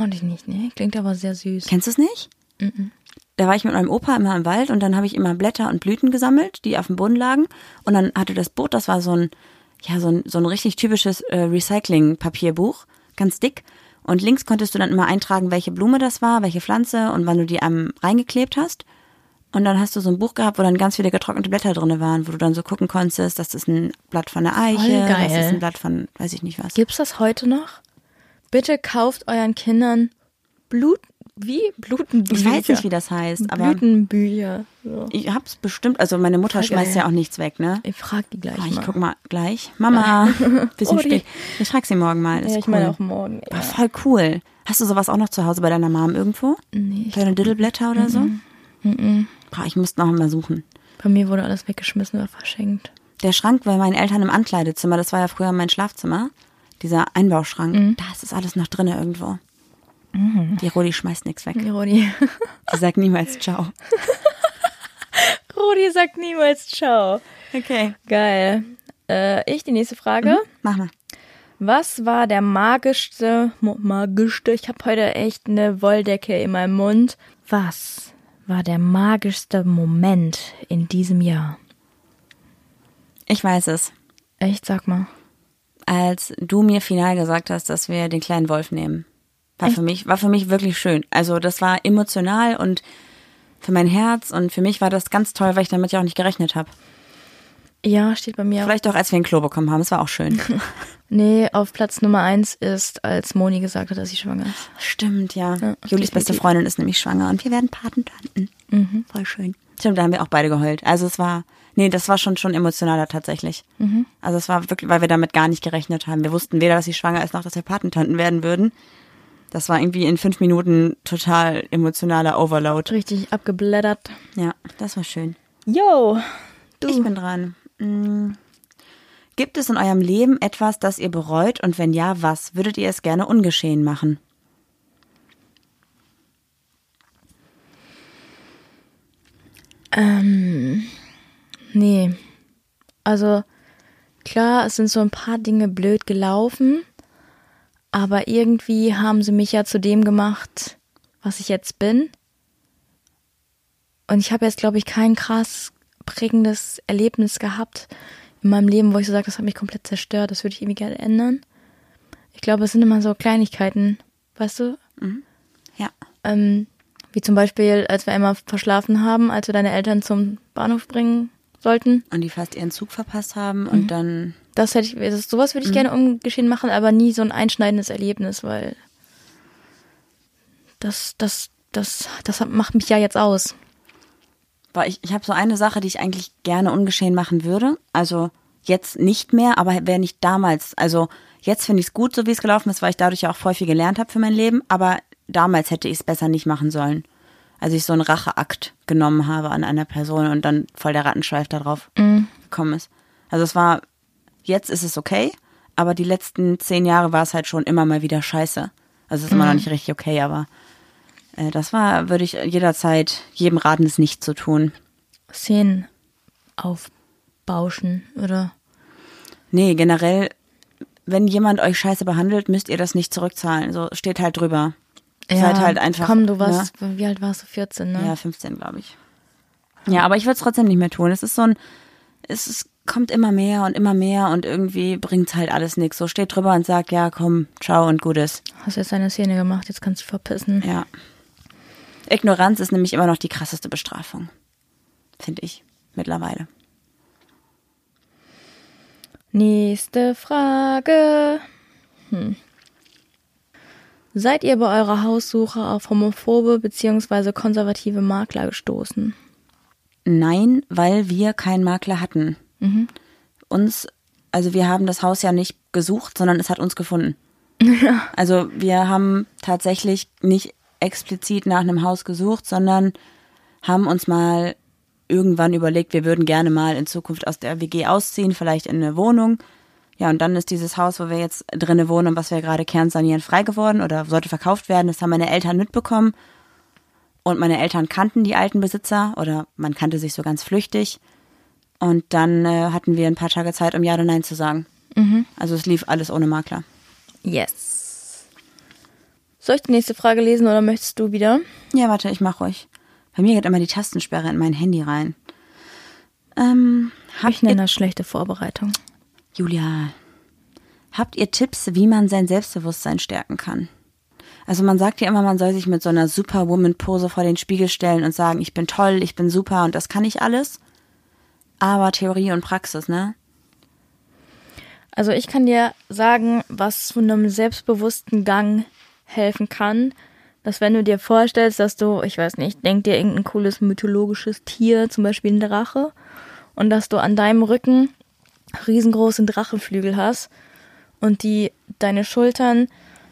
Und ich nicht, ne? Klingt aber sehr süß. Kennst du es nicht? Da war ich mit meinem Opa immer im Wald und dann habe ich immer Blätter und Blüten gesammelt, die auf dem Boden lagen. Und dann hatte das Buch, das war so ein, ja, so ein, so ein richtig typisches äh, Recycling-Papierbuch, ganz dick. Und links konntest du dann immer eintragen, welche Blume das war, welche Pflanze und wann du die einem reingeklebt hast. Und dann hast du so ein Buch gehabt, wo dann ganz viele getrocknete Blätter drin waren, wo du dann so gucken konntest, das ist ein Blatt von der Eiche, das ist ein Blatt von, weiß ich nicht was. Gibt's das heute noch? Bitte kauft euren Kindern Blut, wie? Blutenbücher. Ich weiß nicht, wie das heißt, aber Blütenbücher. So. ich hab's bestimmt, also meine Mutter schmeißt ja auch nichts weg, ne? Ich frag die gleich Oh, ich mal. guck mal gleich. Mama, bisschen Oh, spät. Ich frag sie morgen mal. Ist ja, ich cool. meine auch morgen. Ja. voll cool. Hast du sowas auch noch zu Hause bei deiner Mom irgendwo? Nee, Kleine Diddleblätter oder so? Boah, ich müsste noch mal suchen. bei mir wurde alles weggeschmissen oder verschenkt. Der Schrank bei meinen Eltern im Ankleidezimmer, das war ja früher mein Schlafzimmer. Dieser Einbauschrank, Mhm. da ist das alles noch drin irgendwo. Die Rodi schmeißt nichts weg. Rodi. Die sagt niemals Ciao. Rodi sagt niemals Ciao. Okay. Geil. Äh, ich die nächste Frage. Mach mal. Was war der magischste, magischste, ich habe heute echt eine Wolldecke in meinem Mund. Was war der magischste Moment in diesem Jahr? Ich weiß es. Echt, sag mal. Als du mir final gesagt hast, dass wir den kleinen Wolf nehmen. War für mich, war für mich wirklich schön. Also das war emotional und für mein Herz und für mich war das ganz toll, weil ich damit ja auch nicht gerechnet habe. Ja, steht bei mir. Vielleicht auch, als wir ein Klo bekommen haben. Es war auch schön. Nee, auf Platz Nummer eins ist, als Moni gesagt hat, dass sie schwanger ist. Stimmt, ja. Ja, Julis beste. Freundin ist nämlich schwanger und wir werden Patentanten. Mhm. Voll schön. Stimmt, da haben wir auch beide geheult. Also es war, nee, das war schon schon emotionaler tatsächlich. Mhm. Also es war wirklich, weil wir damit gar nicht gerechnet haben. Wir wussten weder, dass sie schwanger ist, noch, dass wir Patentanten werden würden. Das war irgendwie in fünf Minuten total emotionaler Overload. Richtig abgeblättert. Ja, das war schön. Yo, Ich bin dran. Mm. Gibt es in eurem Leben etwas, das ihr bereut und wenn ja, was? Würdet ihr es gerne ungeschehen machen? Ähm, nee. Also, klar, es sind so ein paar Dinge blöd gelaufen, aber irgendwie haben sie mich ja zu dem gemacht, was ich jetzt bin. Und ich habe jetzt, glaube ich, kein krass prägendes Erlebnis gehabt in meinem Leben, wo ich so sage, das hat mich komplett zerstört, das würde ich irgendwie gerne ändern. Ich glaube, es sind immer so Kleinigkeiten, weißt du? Ja. Ähm, wie zum Beispiel, als wir einmal verschlafen haben, als wir deine Eltern zum Bahnhof bringen sollten. Und die fast ihren Zug verpasst haben und dann. Das hätte ich, das, sowas würde ich gerne ungeschehen machen, aber nie so ein einschneidendes Erlebnis, weil das, das, das, das macht mich ja jetzt aus. Boah, ich, ich habe so eine Sache, die ich eigentlich gerne ungeschehen machen würde. Also jetzt nicht mehr, aber wäre nicht damals. Also jetzt finde ich es gut, so wie es gelaufen ist, weil ich dadurch ja auch voll viel gelernt habe für mein Leben. Aber damals hätte ich es besser nicht machen sollen. Also ich so einen Racheakt genommen habe an einer Person und dann voll der Rattenschweif darauf gekommen ist. Also es war, jetzt ist es okay, aber die letzten zehn Jahre war es halt schon immer mal wieder scheiße. Also es ist immer noch nicht richtig okay, aber äh, das war, würde ich jederzeit jedem raten, es nicht zu tun. Szenen aufbauschen, oder? Nee, generell, wenn jemand euch scheiße behandelt, müsst ihr das nicht zurückzahlen. So steht halt drüber. Seid halt einfach. Komm, du warst, wie alt warst du? 14, ne? Ja, 15, glaube ich. Ja, aber ich würde es trotzdem nicht mehr tun. Es ist so ein, es ist, kommt immer mehr und immer mehr und irgendwie bringt halt alles nichts. So steht drüber und sagt, ja, komm, ciao und Gutes. Hast jetzt eine Szene gemacht, jetzt kannst du verpissen. Ja. Ignoranz ist nämlich immer noch die krasseste Bestrafung. Finde ich. Mittlerweile. Nächste Frage. Hm. Seid ihr bei eurer Haussuche auf homophobe bzw. konservative Makler gestoßen? Nein, weil wir keinen Makler hatten. Uns, also wir haben das Haus ja nicht gesucht, sondern es hat uns gefunden. Also wir haben tatsächlich nicht explizit nach einem Haus gesucht, sondern haben uns mal irgendwann überlegt, wir würden gerne mal in Zukunft aus der WG ausziehen, vielleicht in eine Wohnung. Ja, und dann ist dieses Haus, wo wir jetzt drinnen wohnen und was wir gerade kernsanieren, frei geworden oder sollte verkauft werden. Das haben meine Eltern mitbekommen. Und meine Eltern kannten die alten Besitzer oder man kannte sich so ganz flüchtig. Und dann äh, hatten wir ein paar Tage Zeit, um Ja oder Nein zu sagen. Also es lief alles ohne Makler. Yes. Soll ich die nächste Frage lesen oder möchtest du wieder? Ja, warte, ich mach ruhig. Bei mir geht immer die Tastensperre in mein Handy rein. Ähm, habt Ich nenne das schlechte Vorbereitung. Julia, habt ihr Tipps, wie man sein Selbstbewusstsein stärken kann? Also man sagt ja immer, man soll sich mit so einer Superwoman-Pose vor den Spiegel stellen und sagen, ich bin toll, ich bin super und das kann ich alles. Aber Theorie und Praxis, ne? Also ich kann dir sagen, was zu einem selbstbewussten Gang helfen kann, dass wenn du dir vorstellst, dass du, ich weiß nicht, denk dir irgendein cooles mythologisches Tier, zum Beispiel ein Drache, und dass du an deinem Rücken riesengroße Drachenflügel hast und die deine Schultern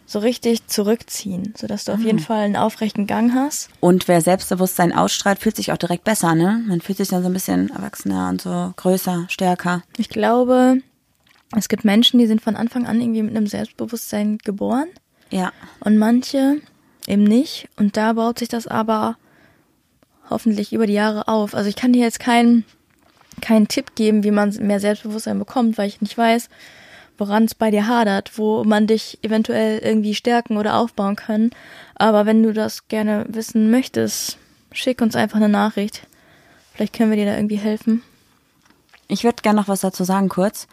so richtig zurückziehen, sodass du auf jeden Fall einen aufrechten Gang hast. Und wer Selbstbewusstsein ausstrahlt, fühlt sich auch direkt besser, ne? Man fühlt sich dann so ein bisschen erwachsener und so größer, stärker. Ich glaube, es gibt Menschen, die sind von Anfang an irgendwie mit einem Selbstbewusstsein geboren. Ja. und manche eben nicht. Und da baut sich das aber hoffentlich über die Jahre auf. Also ich kann dir jetzt keinen keinen Tipp geben, wie man mehr Selbstbewusstsein bekommt, weil ich nicht weiß, woran es bei dir hadert, wo man dich eventuell irgendwie stärken oder aufbauen kann. Aber wenn du das gerne wissen möchtest, schick uns einfach eine Nachricht. Vielleicht können wir dir da irgendwie helfen. Ich würde gerne noch was dazu sagen, kurz.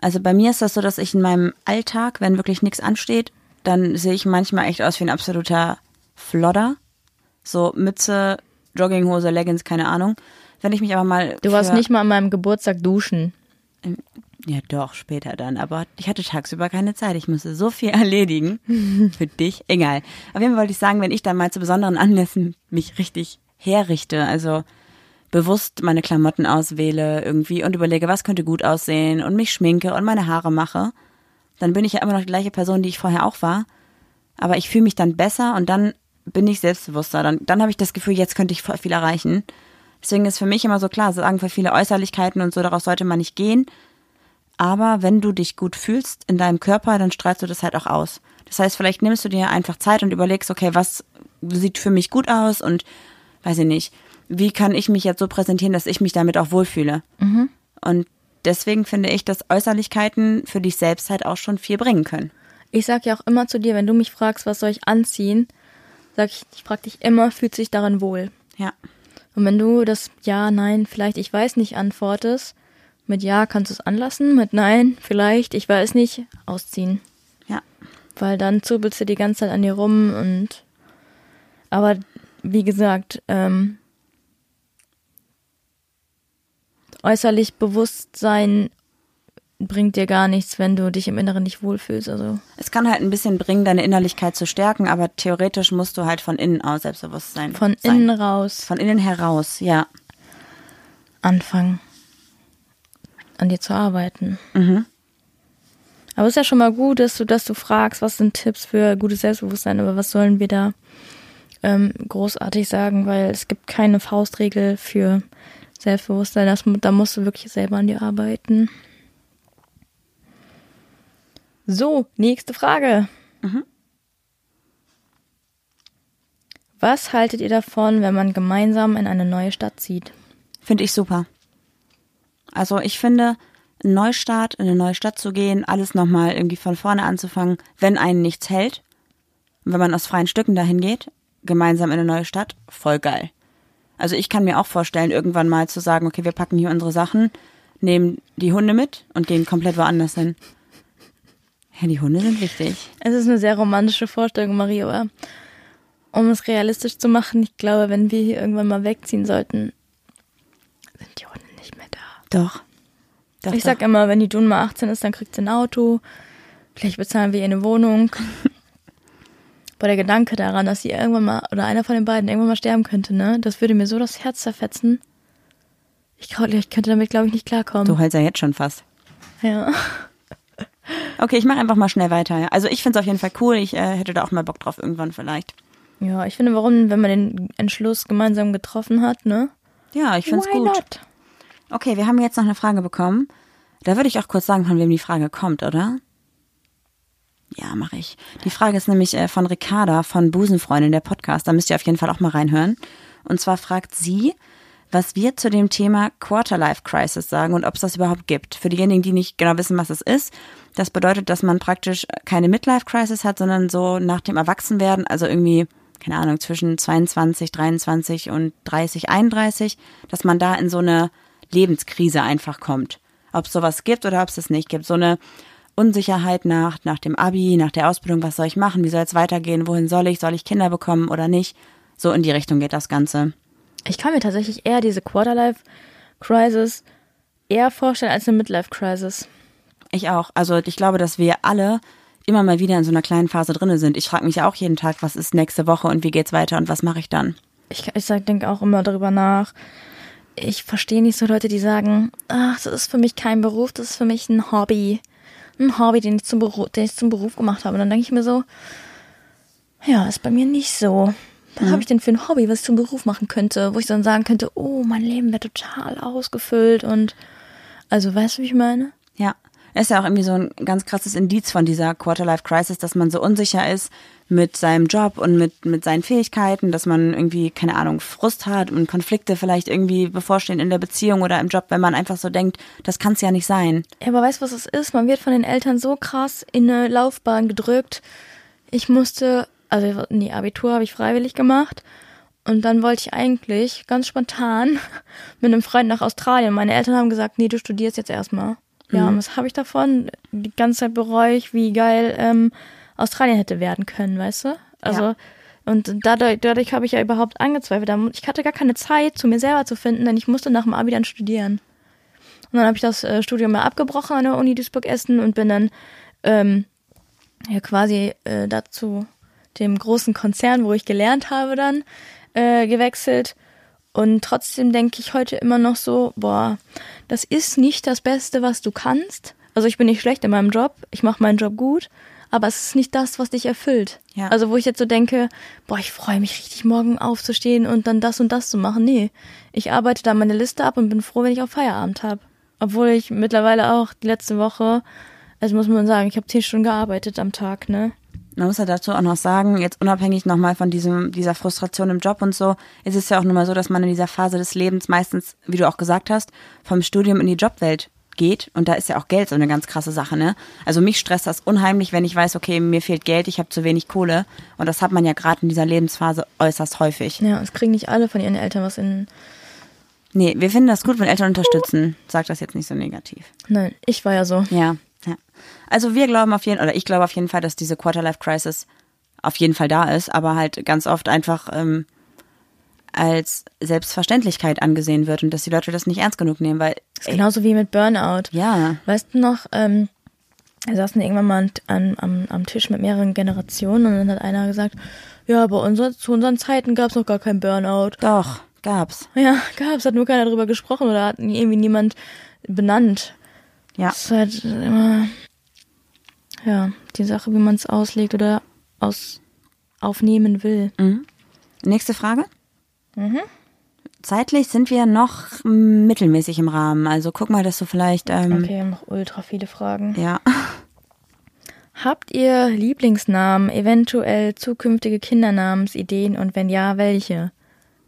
Also bei mir ist das so, dass ich in meinem Alltag, wenn wirklich nichts ansteht, dann sehe ich manchmal echt aus wie ein absoluter Flodder. So Mütze, Jogginghose, Leggings, keine Ahnung. Wenn ich mich aber mal. Du warst nicht mal an meinem Geburtstag duschen. Ja, doch, später dann. Aber ich hatte tagsüber keine Zeit. Ich musste so viel erledigen. Für dich. Egal. Auf jeden Fall wollte ich sagen, wenn ich dann mal zu besonderen Anlässen mich richtig herrichte, also bewusst meine Klamotten auswähle irgendwie und überlege, was könnte gut aussehen und mich schminke und meine Haare mache, dann bin ich ja immer noch die gleiche Person, die ich vorher auch war. Aber ich fühle mich dann besser und dann bin ich selbstbewusster. Dann, dann habe ich das Gefühl, jetzt könnte ich viel erreichen. Deswegen ist für mich immer so klar, sagen für viele Äußerlichkeiten und so, daraus sollte man nicht gehen. Aber wenn du dich gut fühlst in deinem Körper, dann strahlst du das halt auch aus. Das heißt, vielleicht nimmst du dir einfach Zeit und überlegst, okay, was sieht für mich gut aus und weiß ich nicht, wie kann ich mich jetzt so präsentieren, dass ich mich damit auch wohlfühle. Und deswegen finde ich, dass Äußerlichkeiten für dich selbst halt auch schon viel bringen können. Ich sag ja auch immer zu dir, wenn du mich fragst, was soll ich anziehen, sag ich, ich frag dich immer, fühlt sich darin wohl. Ja. Und wenn du das Ja, Nein, vielleicht, ich weiß nicht antwortest, mit Ja kannst du es anlassen, mit Nein, vielleicht, ich weiß nicht, ausziehen. Ja. Weil dann zubelst du die ganze Zeit an dir rum und aber wie gesagt, ähm, äußerlich Bewusstsein bringt dir gar nichts, wenn du dich im Inneren nicht wohlfühlst. Also Es kann halt ein bisschen bringen, deine Innerlichkeit zu stärken, aber theoretisch musst du halt von innen aus Selbstbewusstsein von sein. innen raus Von innen heraus, ja. anfangen, an dir zu arbeiten. Aber es ist ja schon mal gut, dass du, dass du fragst, was sind Tipps für gutes Selbstbewusstsein, aber was sollen wir da ähm, großartig sagen, weil es gibt keine Faustregel für Selbstbewusstsein. Das, da musst du wirklich selber an dir arbeiten. So, nächste Frage. Was haltet ihr davon, wenn man gemeinsam in eine neue Stadt zieht? Finde ich super. Also ich finde, ein Neustart, in eine neue Stadt zu gehen, alles nochmal irgendwie von vorne anzufangen, wenn einen nichts hält, und wenn man aus freien Stücken dahin geht, gemeinsam in eine neue Stadt, voll geil. Also ich kann mir auch vorstellen, irgendwann mal zu sagen, okay, wir packen hier unsere Sachen, nehmen die Hunde mit und gehen komplett woanders hin. Ja, die Hunde sind wichtig. Es ist eine sehr romantische Vorstellung, Marie, aber um es realistisch zu machen, ich glaube, wenn wir hier irgendwann mal wegziehen sollten, sind die Hunde nicht mehr da. Doch. doch ich doch. sag immer, wenn die Dun mal 18 ist, dann kriegt sie ein Auto. Vielleicht bezahlen wir ihr eine Wohnung. Aber der Gedanke daran, dass sie irgendwann mal, oder einer von den beiden irgendwann mal sterben könnte, ne, das würde mir so das Herz zerfetzen. Ich, ich könnte damit, glaube ich, nicht klarkommen. Du heulst ja jetzt schon fast. Ja. Okay, ich mache einfach mal schnell weiter. Also ich finde es auf jeden Fall cool. Ich äh, hätte da auch mal Bock drauf irgendwann vielleicht. ja, ich finde, warum, wenn man den Entschluss gemeinsam getroffen hat, ne? Ja, ich finde es gut. not? Okay, wir haben jetzt noch eine Frage bekommen. Da würde ich auch kurz sagen, von wem die Frage kommt, oder? Ja, mache ich. Die Frage ist nämlich äh, von Ricarda von Busenfreundin, der Podcast. Da müsst ihr auf jeden Fall auch mal reinhören. Und zwar fragt sie, was wir zu dem Thema Quarterlife Crisis sagen und ob es das überhaupt gibt. Für diejenigen, die nicht genau wissen, was es ist, das bedeutet, dass man praktisch keine Midlife Crisis hat, sondern so nach dem Erwachsenwerden, also irgendwie, keine Ahnung, zwischen 22, 23 und 30, 31, dass man da in so eine Lebenskrise einfach kommt. Ob es sowas gibt oder ob es es nicht gibt. So eine Unsicherheit nach, nach dem Abi, nach der Ausbildung, was soll ich machen, wie soll es weitergehen, wohin soll ich, soll ich Kinder bekommen oder nicht. So in die Richtung geht das Ganze. Ich kann mir tatsächlich eher diese Quarterlife-Crisis eher vorstellen als eine Midlife-Crisis. Ich auch. Also ich glaube, dass wir alle immer mal wieder in so einer kleinen Phase drinne sind. Ich frage mich ja auch jeden Tag, was ist nächste Woche und wie geht's weiter und was mache ich dann? Ich, ich denke auch immer darüber nach. Ich verstehe nicht so Leute, die sagen, ach, das ist für mich kein Beruf, das ist für mich ein Hobby. Ein Hobby, den ich zum Beruf, den ich zum Beruf gemacht habe. Und dann denke ich mir so, ja, ist bei mir nicht so. Was Mhm. habe ich denn für ein Hobby, was ich zum Beruf machen könnte, wo ich dann sagen könnte, oh, mein Leben wäre total ausgefüllt und also weißt du, wie ich meine? Ja. Ist ja auch irgendwie so ein ganz krasses Indiz von dieser Quarterlife-Crisis, dass man so unsicher ist mit seinem Job und mit, mit seinen Fähigkeiten, dass man irgendwie, keine Ahnung, Frust hat und Konflikte vielleicht irgendwie bevorstehen in der Beziehung oder im Job, wenn man einfach so denkt, das kann es ja nicht sein. Ja, aber weißt du, was es ist? Man wird von den Eltern so krass in eine Laufbahn gedrückt. Ich musste, also nee, Abitur habe ich freiwillig gemacht. Und dann wollte ich eigentlich ganz spontan mit einem Freund nach Australien. Meine Eltern haben gesagt, nee, du studierst jetzt erstmal. Ja, und was habe ich davon? Die ganze Zeit bereue ich, wie geil ähm, Australien hätte werden können, weißt du? Also, Ja. und dadurch, dadurch habe ich ja überhaupt angezweifelt. Ich hatte gar keine Zeit, zu mir selber zu finden, denn ich musste nach dem Abi dann studieren. Und dann habe ich das äh, Studium mal abgebrochen an der Uni Duisburg-Essen und bin dann ähm, ja quasi äh, dazu dem großen Konzern, wo ich gelernt habe, dann äh, gewechselt. Und trotzdem denke ich heute immer noch so, boah, das ist nicht das Beste, was du kannst. Also ich bin nicht schlecht in meinem Job, ich mache meinen Job gut, aber es ist nicht das, was dich erfüllt. Ja. Also wo ich jetzt so denke, boah, ich freue mich richtig, morgen aufzustehen und dann das und das zu machen. Nee, ich arbeite da meine Liste ab und bin froh, wenn ich auch Feierabend habe. Obwohl ich mittlerweile auch die letzte Woche, also muss man sagen, ich habe zehn Stunden gearbeitet am Tag, ne? Man muss ja dazu auch noch sagen, jetzt unabhängig nochmal von diesem, dieser Frustration im Job und so, ist es ja auch nun mal so, dass man in dieser Phase des Lebens meistens, wie du auch gesagt hast, vom Studium in die Jobwelt geht. Und da ist ja auch Geld so eine ganz krasse Sache, ne? Also mich stresst das unheimlich, wenn ich weiß, okay, mir fehlt Geld, ich habe zu wenig Kohle. Und das hat man ja gerade in dieser Lebensphase äußerst häufig. Ja, es kriegen nicht alle von ihren Eltern was in. Nee, wir finden das gut, wenn Eltern unterstützen. Sag das jetzt nicht so negativ. Nein, ich war ja so. Ja, ja. Also wir glauben auf jeden oder ich glaube auf jeden Fall, dass diese Quarterlife Crisis auf jeden Fall da ist, aber halt ganz oft einfach ähm, als Selbstverständlichkeit angesehen wird und dass die Leute das nicht ernst genug nehmen, weil Das ist genauso wie mit Burnout. ja, Weißt du noch, ähm, wir saßen irgendwann mal an, am, am Tisch mit mehreren Generationen und dann hat einer gesagt, ja, bei unser, zu unseren Zeiten gab es noch gar kein Burnout. doch, gab's. Ja, gab's, hat nur keiner drüber gesprochen oder hat irgendwie niemand benannt. Ja. Das ist halt immer, ja, die Sache, wie man es auslegt oder aus aufnehmen will. Nächste Frage. Zeitlich sind wir noch mm, mittelmäßig im Rahmen. Also guck mal, dass du vielleicht ähm, Okay, wir haben noch ultra viele Fragen. ja. Habt ihr Lieblingsnamen, eventuell zukünftige Kindernamensideen und wenn ja, welche?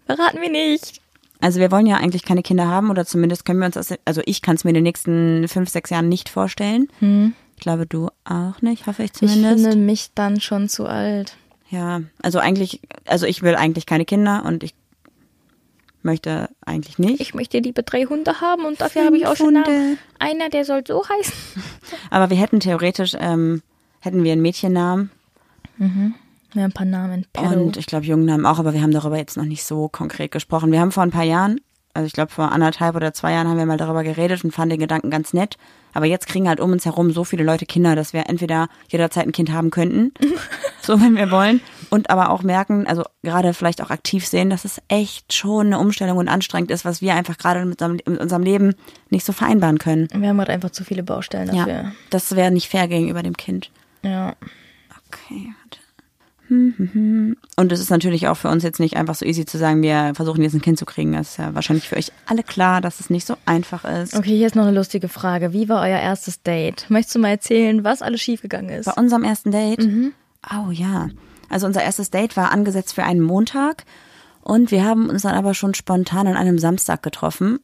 Verraten wir nicht. Also wir wollen ja eigentlich keine Kinder haben oder zumindest können wir uns das, also ich kann es mir in den nächsten fünf, sechs Jahren nicht vorstellen. Ich glaube, du auch nicht, hoffe ich Hm. Ich zumindest. finde mich dann schon zu alt. Ja, also eigentlich, also ich will eigentlich keine Kinder und ich möchte eigentlich nicht. Ich möchte liebe drei Hunde haben und dafür habe ich auch schon. Namen. Einer, der soll so heißen. Aber wir hätten theoretisch, ähm, hätten wir einen Mädchennamen Ja, ein paar Namen. Pedro. und ich glaube Jungennamen auch, aber wir haben darüber jetzt noch nicht so konkret gesprochen. Wir haben vor ein paar Jahren, also ich glaube vor anderthalb oder zwei Jahren haben wir mal darüber geredet und fanden den Gedanken ganz nett. Aber jetzt kriegen halt um uns herum so viele Leute Kinder, dass wir entweder jederzeit ein Kind haben könnten, so wenn wir wollen, und aber auch merken, also gerade vielleicht auch aktiv sehen, dass es echt schon eine Umstellung und anstrengend ist, was wir einfach gerade mit unserem, mit unserem Leben nicht so vereinbaren können. wir haben halt einfach zu viele Baustellen Ja, dafür. das wäre nicht fair gegenüber dem Kind. Ja. Okay, warte. hm, hm, hm. Und es ist natürlich auch für uns jetzt nicht einfach so easy zu sagen, wir versuchen jetzt ein Kind zu kriegen. Das ist ja wahrscheinlich für euch alle klar, dass es nicht so einfach ist. Okay, hier ist noch eine lustige Frage. Wie war euer erstes Date? Möchtest du mal erzählen, was alles schiefgegangen ist? Bei unserem ersten Date? Oh ja. Also unser erstes Date war angesetzt für einen Montag und wir haben uns dann aber schon spontan an einem Samstag getroffen,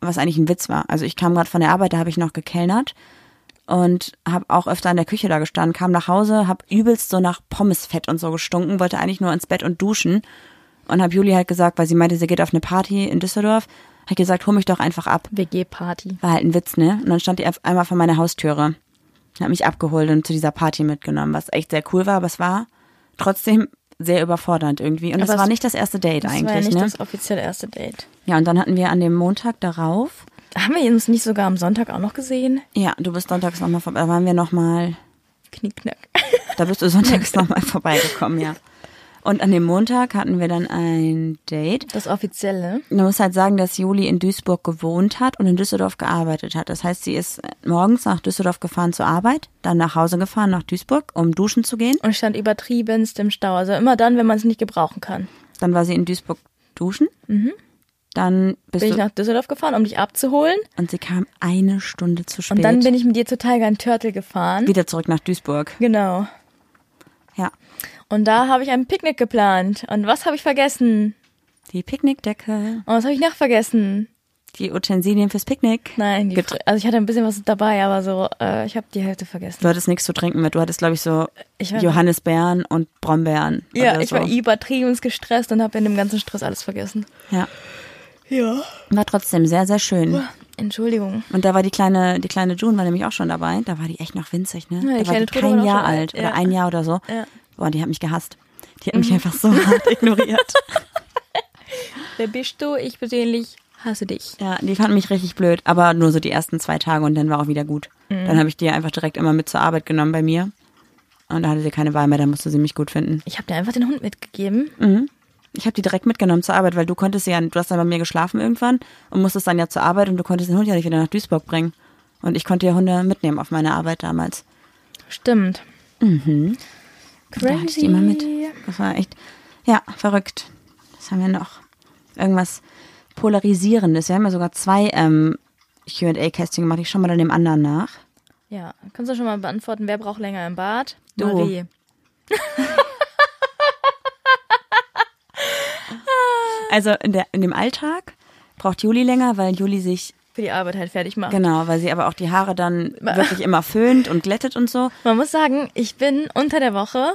was eigentlich ein Witz war. Also ich kam gerade von der Arbeit, da habe ich noch gekellnert und habe auch öfter in der Küche da gestanden, kam nach Hause, habe übelst so nach Pommesfett und so gestunken, wollte eigentlich nur ins Bett und duschen und habe Juli halt gesagt, weil sie meinte, sie geht auf eine Party in Düsseldorf, hat gesagt, hol mich doch einfach ab. WG-Party. War halt ein Witz, ne? Und dann stand die auf einmal vor meiner Haustüre. Hat mich abgeholt und zu dieser Party mitgenommen, was echt sehr cool war, aber es war trotzdem sehr überfordernd irgendwie. Und Aber das war nicht das erste Date Das war ja eigentlich, nicht ne? das offizielle erste Date. Ja, und dann hatten wir an dem Montag darauf, Haben wir uns nicht sogar am Sonntag auch noch gesehen? ja, du bist sonntags nochmal vorbei, da waren wir nochmal, Knickknack. da bist du sonntags nochmal vorbeigekommen, ja. Und an dem Montag hatten wir dann ein Date. Das offizielle. Man muss halt sagen, dass Juli in Duisburg gewohnt hat und in Düsseldorf gearbeitet hat. Das heißt, sie ist morgens nach Düsseldorf gefahren zur Arbeit, dann nach Hause gefahren nach Duisburg, um duschen zu gehen. Und stand übertriebenst im Stau. Also immer dann, wenn man es nicht gebrauchen kann. Dann war sie in Duisburg duschen. Dann Bin ich nach Düsseldorf gefahren, um dich abzuholen. und sie kam eine Stunde zu spät. Und dann bin ich mit dir zu Tiger and Turtle gefahren. wieder zurück nach Duisburg. Genau. Ja. Und da habe ich ein Picknick geplant. Und was habe ich vergessen? Die Picknickdecke, Und was habe ich noch vergessen? die Utensilien fürs Picknick. Nein, die, also ich hatte ein bisschen was dabei, aber so, äh, ich habe die Hälfte vergessen. Du hattest nichts zu trinken mit. Du hattest, glaube ich, so Ich Johannisbeeren und Brombeeren. Ja, ich so. war übertrieben gestresst und habe in dem ganzen Stress alles vergessen. Ja. Ja. War trotzdem sehr, sehr schön. Entschuldigung. Und da war die kleine, die kleine June war nämlich auch schon dabei. Da war die echt noch winzig, ne? Ja, die da war die kein war Jahr alt, ja. oder ein Jahr oder so. Ja. Boah, die hat mich gehasst. Die hat mich einfach so hart ignoriert. Wer bist du? Ich persönlich hasse dich. Ja, die fand mich richtig blöd, aber nur so die ersten zwei Tage und dann war auch wieder gut. Mhm. Dann habe ich die einfach direkt immer mit zur Arbeit genommen bei mir. Und da hatte sie keine Wahl mehr, dann musste sie mich gut finden. Ich habe dir einfach den Hund mitgegeben. Ich habe die direkt mitgenommen zur Arbeit, weil du konntest ja, du hast dann bei mir geschlafen irgendwann und musstest dann ja zur Arbeit und du konntest den Hund ja nicht wieder nach Duisburg bringen. Und ich konnte ja Hunde mitnehmen auf meine Arbeit damals. Stimmt. Mhm. Da hatte ich die immer mit. Das war echt, ja, verrückt. Was haben wir noch? Irgendwas Polarisierendes. Wir haben ja sogar zwei ähm, Q&A-Kästchen gemacht. Ich schau mal dann dem anderen nach. Ja, kannst du schon mal beantworten, wer braucht länger im Bad? Du. Marie. Also in, der, in dem Alltag braucht Juli länger, weil Juli sich, Für die Arbeit halt fertig macht. genau, weil sie aber auch die Haare dann wirklich immer föhnt und glättet und so. Man muss sagen, ich bin unter der Woche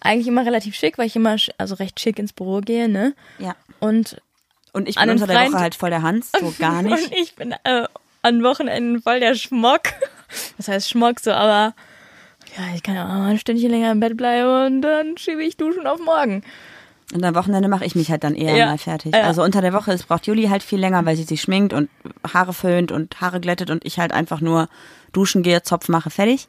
eigentlich immer relativ schick, weil ich immer also recht schick ins Büro gehe, ne? Ja. Und Und ich bin unter der Woche halt voll der Hans, so gar nicht. Und ich bin äh, an Wochenenden voll der Schmock. Das heißt Schmock so, aber ja, ich kann ja auch mal ein Stündchen länger im Bett bleiben und dann schiebe ich Duschen auf morgen. Und am Wochenende mache ich mich halt dann eher Ja. mal fertig. Ja. Also unter der Woche ist, braucht Juli halt viel länger, weil sie sich schminkt und Haare föhnt und Haare glättet und ich halt einfach nur duschen gehe, Zopf mache, fertig.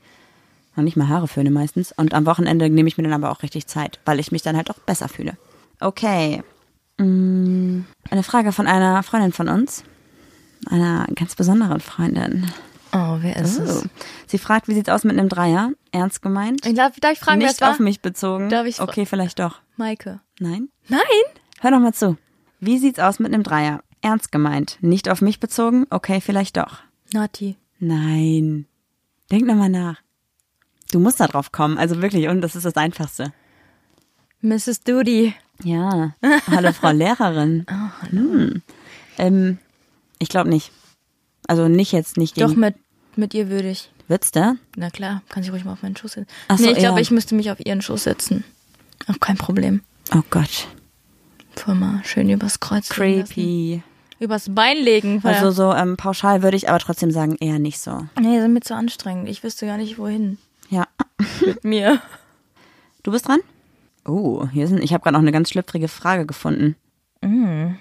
Noch nicht mal Haare föhne meistens. Und am Wochenende nehme ich mir dann aber auch richtig Zeit, weil ich mich dann halt auch besser fühle. Okay. Mm, Eine Frage von einer Freundin von uns. Einer ganz besonderen Freundin. Oh, wer ist Oh. Sie fragt, wie sieht's aus mit einem Dreier? Ernst gemeint? Ich darf, darf ich fragen, wer Nicht es war? auf mich bezogen. Darf ich okay, vielleicht doch. Maike. Nein? Nein? Hör doch mal zu. Wie sieht's aus mit einem Dreier? Ernst gemeint. Nicht auf mich bezogen? Okay, vielleicht doch. Nati. Nein. Denk nochmal nach. Du musst da drauf kommen. Also wirklich, und das ist das Einfachste. Mrs. Doody. Ja. Hallo, Frau Lehrerin. Hm. Ähm, ich glaube nicht. Also nicht jetzt, nicht gegen. Doch, mit, mit ihr würde ich. Wird's da? Na klar, kann sie ruhig mal auf meinen Schoß setzen. Ach so, nee, ich glaube, ja. ich müsste mich auf ihren Schoß setzen. Auch kein Problem. Oh Gott. Voll mal schön übers Kreuz. Creepy. Übers Bein legen. Also so ähm, pauschal würde ich aber trotzdem sagen, eher nicht so. Nee, sind mir zu anstrengend. Ich wüsste gar nicht, wohin. Ja. Mit mir. Du bist dran? Oh, hier sind, ich habe gerade noch eine ganz schlüpfrige Frage gefunden. Mm.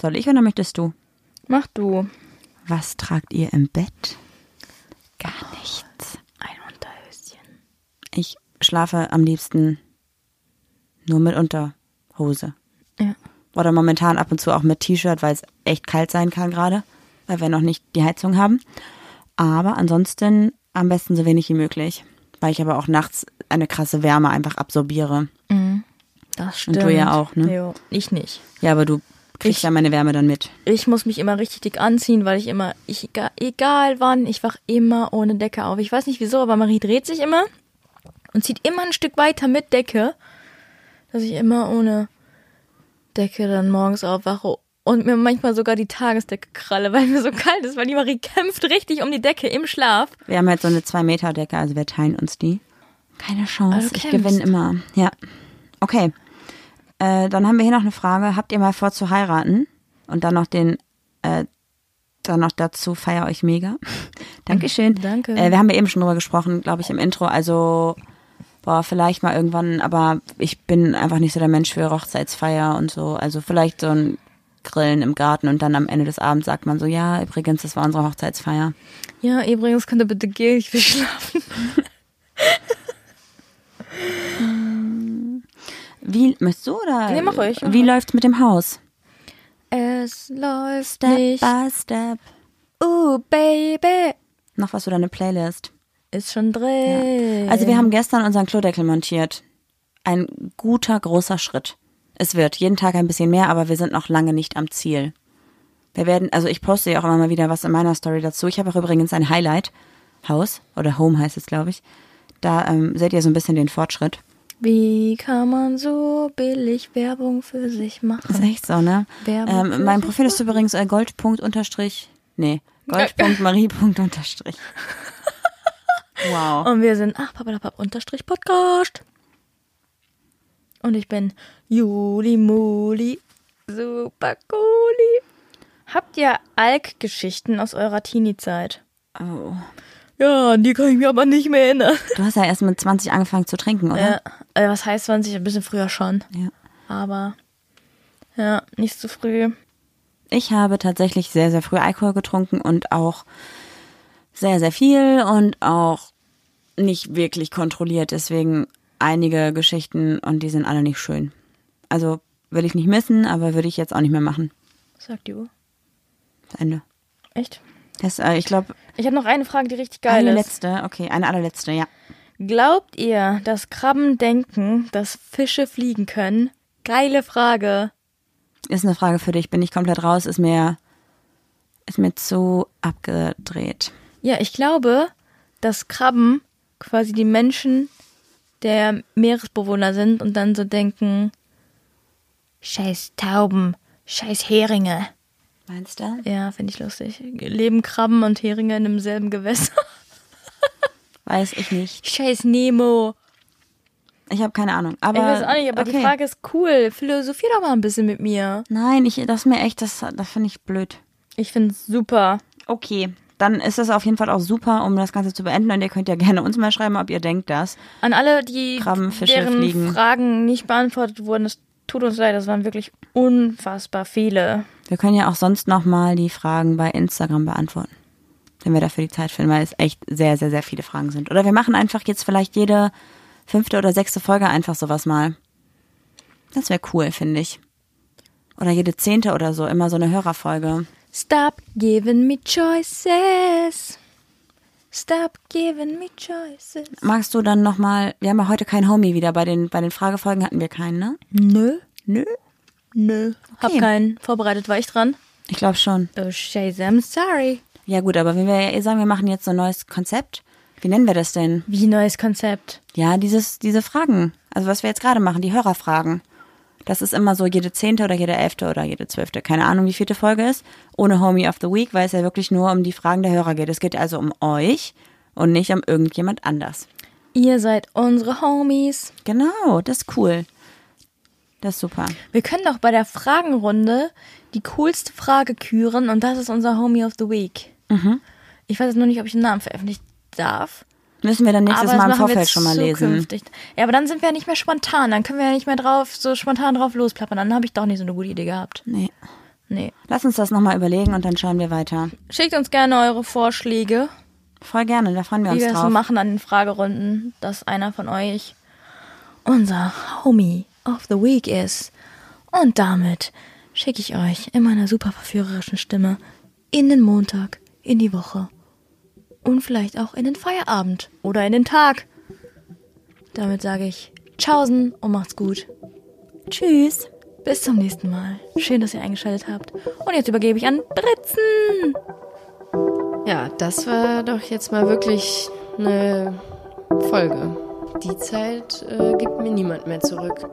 Soll ich oder möchtest du? Mach du. Was tragt ihr im Bett? Gar nichts. Ein Unterhöschen. Ich schlafe am liebsten nur mit Unterhose. Ja. Oder momentan ab und zu auch mit T-Shirt, weil es echt kalt sein kann gerade, weil wir noch nicht die Heizung haben. Aber ansonsten am besten so wenig wie möglich, weil ich aber auch nachts eine krasse Wärme einfach absorbiere. Mhm. Das Und stimmt. du ja auch, ne? Jo, ich nicht. Ja, aber du kriegst Ich- ja meine Wärme dann mit. Ich muss mich immer richtig dick anziehen, weil ich immer, ich, egal, egal wann, ich wach immer ohne Decke auf. Ich weiß nicht wieso, aber Marie dreht sich immer und zieht immer ein Stück weiter mit Decke, dass ich immer ohne Decke dann morgens aufwache und mir manchmal sogar die Tagesdecke kralle, weil mir so kalt ist, weil die Marie kämpft richtig um die Decke im Schlaf. Wir haben halt so eine 2 Meter Decke, also wir teilen uns die. Keine Chance, Also ich gewinne immer. Ja. Okay. Äh, dann haben wir hier noch eine Frage. Habt ihr mal vor zu heiraten? Und dann noch den, äh, dann noch dazu feier euch mega. Dankeschön. Danke. Äh, wir haben ja eben schon drüber gesprochen, glaube ich, im Intro. Also, boah, vielleicht mal irgendwann, aber ich bin einfach nicht so der Mensch für Hochzeitsfeier und so. Also vielleicht so ein Grillen im Garten und dann am Ende des Abends sagt man so, ja, übrigens, das war unsere Hochzeitsfeier. Ja, übrigens könnt ihr bitte gehen, ich will schlafen. Wie, möchtest du oder? Nee, mach ruhig, mach Wie läuft's mit dem Haus? Es läuft Step nicht. by step. Uh, Baby. Noch was für deine Playlist. Ist schon drin. Also wir haben gestern unseren Klodeckel montiert. Ein guter, großer Schritt. Es wird jeden Tag ein bisschen mehr, aber wir sind noch lange nicht am Ziel. Wir werden, also ich poste ja auch immer mal wieder was in meiner Story dazu. Ich habe auch übrigens ein Highlight-Haus, oder Home heißt es, glaube ich. Da ähm, seht ihr so ein bisschen den Fortschritt. Wie kann man so billig Werbung für sich Das ist machen? echt so, ne? Werbung Ähm, mein Profil ist übrigens äh, gold. unterstrich, nee, gold.marie. unterstrich. Wow. Und wir sind ach papalapap unterstrich Podcast. Und ich bin Juli Muli, super cooli. Habt ihr Alk-Geschichten aus eurer Teenie-Zeit? Oh. Ja, an die kann ich mir aber nicht mehr erinnern. Du hast ja erst mit 20 angefangen zu trinken, oder? Ja, äh, was heißt 20? Ein bisschen früher schon. Ja. Aber ja, nicht zu früh. Ich habe tatsächlich sehr, sehr früh Alkohol getrunken und auch sehr, sehr viel und auch nicht wirklich kontrolliert. Deswegen einige Geschichten und die sind alle nicht schön. Also will ich nicht missen, aber würde ich jetzt auch nicht mehr machen. Sagt die Uhr? Das Ende. Echt? Das, äh, ich glaube, Ich habe noch eine Frage, die richtig geil eine ist. letzte, okay, eine allerletzte, ja. Glaubt ihr, dass Krabben denken, dass Fische fliegen können? Geile Frage. Ist eine Frage für dich, bin ich komplett raus, ist mir, ist mir zu abgedreht. Ja, ich glaube, dass Krabben quasi die Menschen der Meeresbewohner sind und dann so denken, scheiß Tauben, scheiß Heringe. Meinst du? Ja, finde ich lustig. Leben Krabben und Heringe in demselben Gewässer. Weiß ich nicht. scheiß Nemo. Ich habe keine Ahnung. Aber, ich weiß auch nicht, aber die okay. Frage ist cool. Philosophier doch mal ein bisschen mit mir. Nein, ich, das ist mir echt, das, das finde ich blöd. Ich finde es super. Okay, dann ist es auf jeden Fall auch super, um das Ganze zu beenden. Und ihr könnt ja gerne uns mal schreiben, ob ihr denkt das. An alle, die deren fliegen. Fragen nicht beantwortet wurden, es tut uns leid, das waren wirklich unfassbar viele. Wir können ja auch sonst nochmal die Fragen bei Instagram beantworten. Wenn wir dafür die Zeit finden, weil es echt sehr, sehr, sehr viele Fragen sind. Oder wir machen einfach jetzt vielleicht jede fünfte oder sechste Folge einfach sowas mal. Das wäre cool, finde ich. Oder jede zehnte oder so, immer so eine Hörerfolge. Stop giving me choices. Stop giving me choices. Magst du dann nochmal, wir haben ja heute keinen Homie wieder, bei den, bei den Fragefolgen hatten wir keinen, ne? Nö. Nö. Nö. Hab keinen vorbereitet, war ich dran? Ich glaube schon. Oh, scheiße, I'm sorry. Ja gut, aber wenn wir ja eh sagen, wir machen jetzt so ein neues Konzept, wie nennen wir das denn? Wie neues Konzept. Ja, dieses, diese Fragen. Also was wir jetzt gerade machen, die Hörerfragen. Das ist immer so jede zehnte oder jede elfte oder jede zwölfte, keine Ahnung, wie vierte Folge ist, ohne Homie of the Week, weil es ja wirklich nur um die Fragen der Hörer geht. Es geht also um euch und nicht um irgendjemand anders. Ihr seid unsere Homies. Genau, das ist cool. Das ist super. Wir können doch bei der Fragenrunde die coolste Frage küren und das ist unser Homie of the Week. Mhm. Ich weiß jetzt nur nicht, ob ich den Namen veröffentlichen darf. Müssen wir dann nächstes aber Mal im wir Vorfeld schon mal lesen. zukünftig. Ja, aber dann sind wir ja nicht mehr spontan. Dann können wir ja nicht mehr drauf, so spontan drauf losplappern. Dann habe ich doch nicht so eine gute Idee gehabt. Nee. Nee. Lass uns das nochmal überlegen und dann schauen wir weiter. Schickt uns gerne eure Vorschläge, Voll gerne, da freuen wir wie uns wir drauf. machen an den Fragerunden, dass einer von euch unser Homie of the Week ist. Und damit schicke ich euch in meiner super verführerischen Stimme in den Montag, in die Woche und vielleicht auch in den Feierabend oder in den Tag. Damit sage ich Tschaußen und macht's gut. Tschüss. Bis zum nächsten Mal. Schön, dass ihr eingeschaltet habt. Und jetzt übergebe ich an Britzen. Ja, das war doch jetzt mal wirklich eine Folge. Die Zeit äh, gibt mir niemand mehr zurück.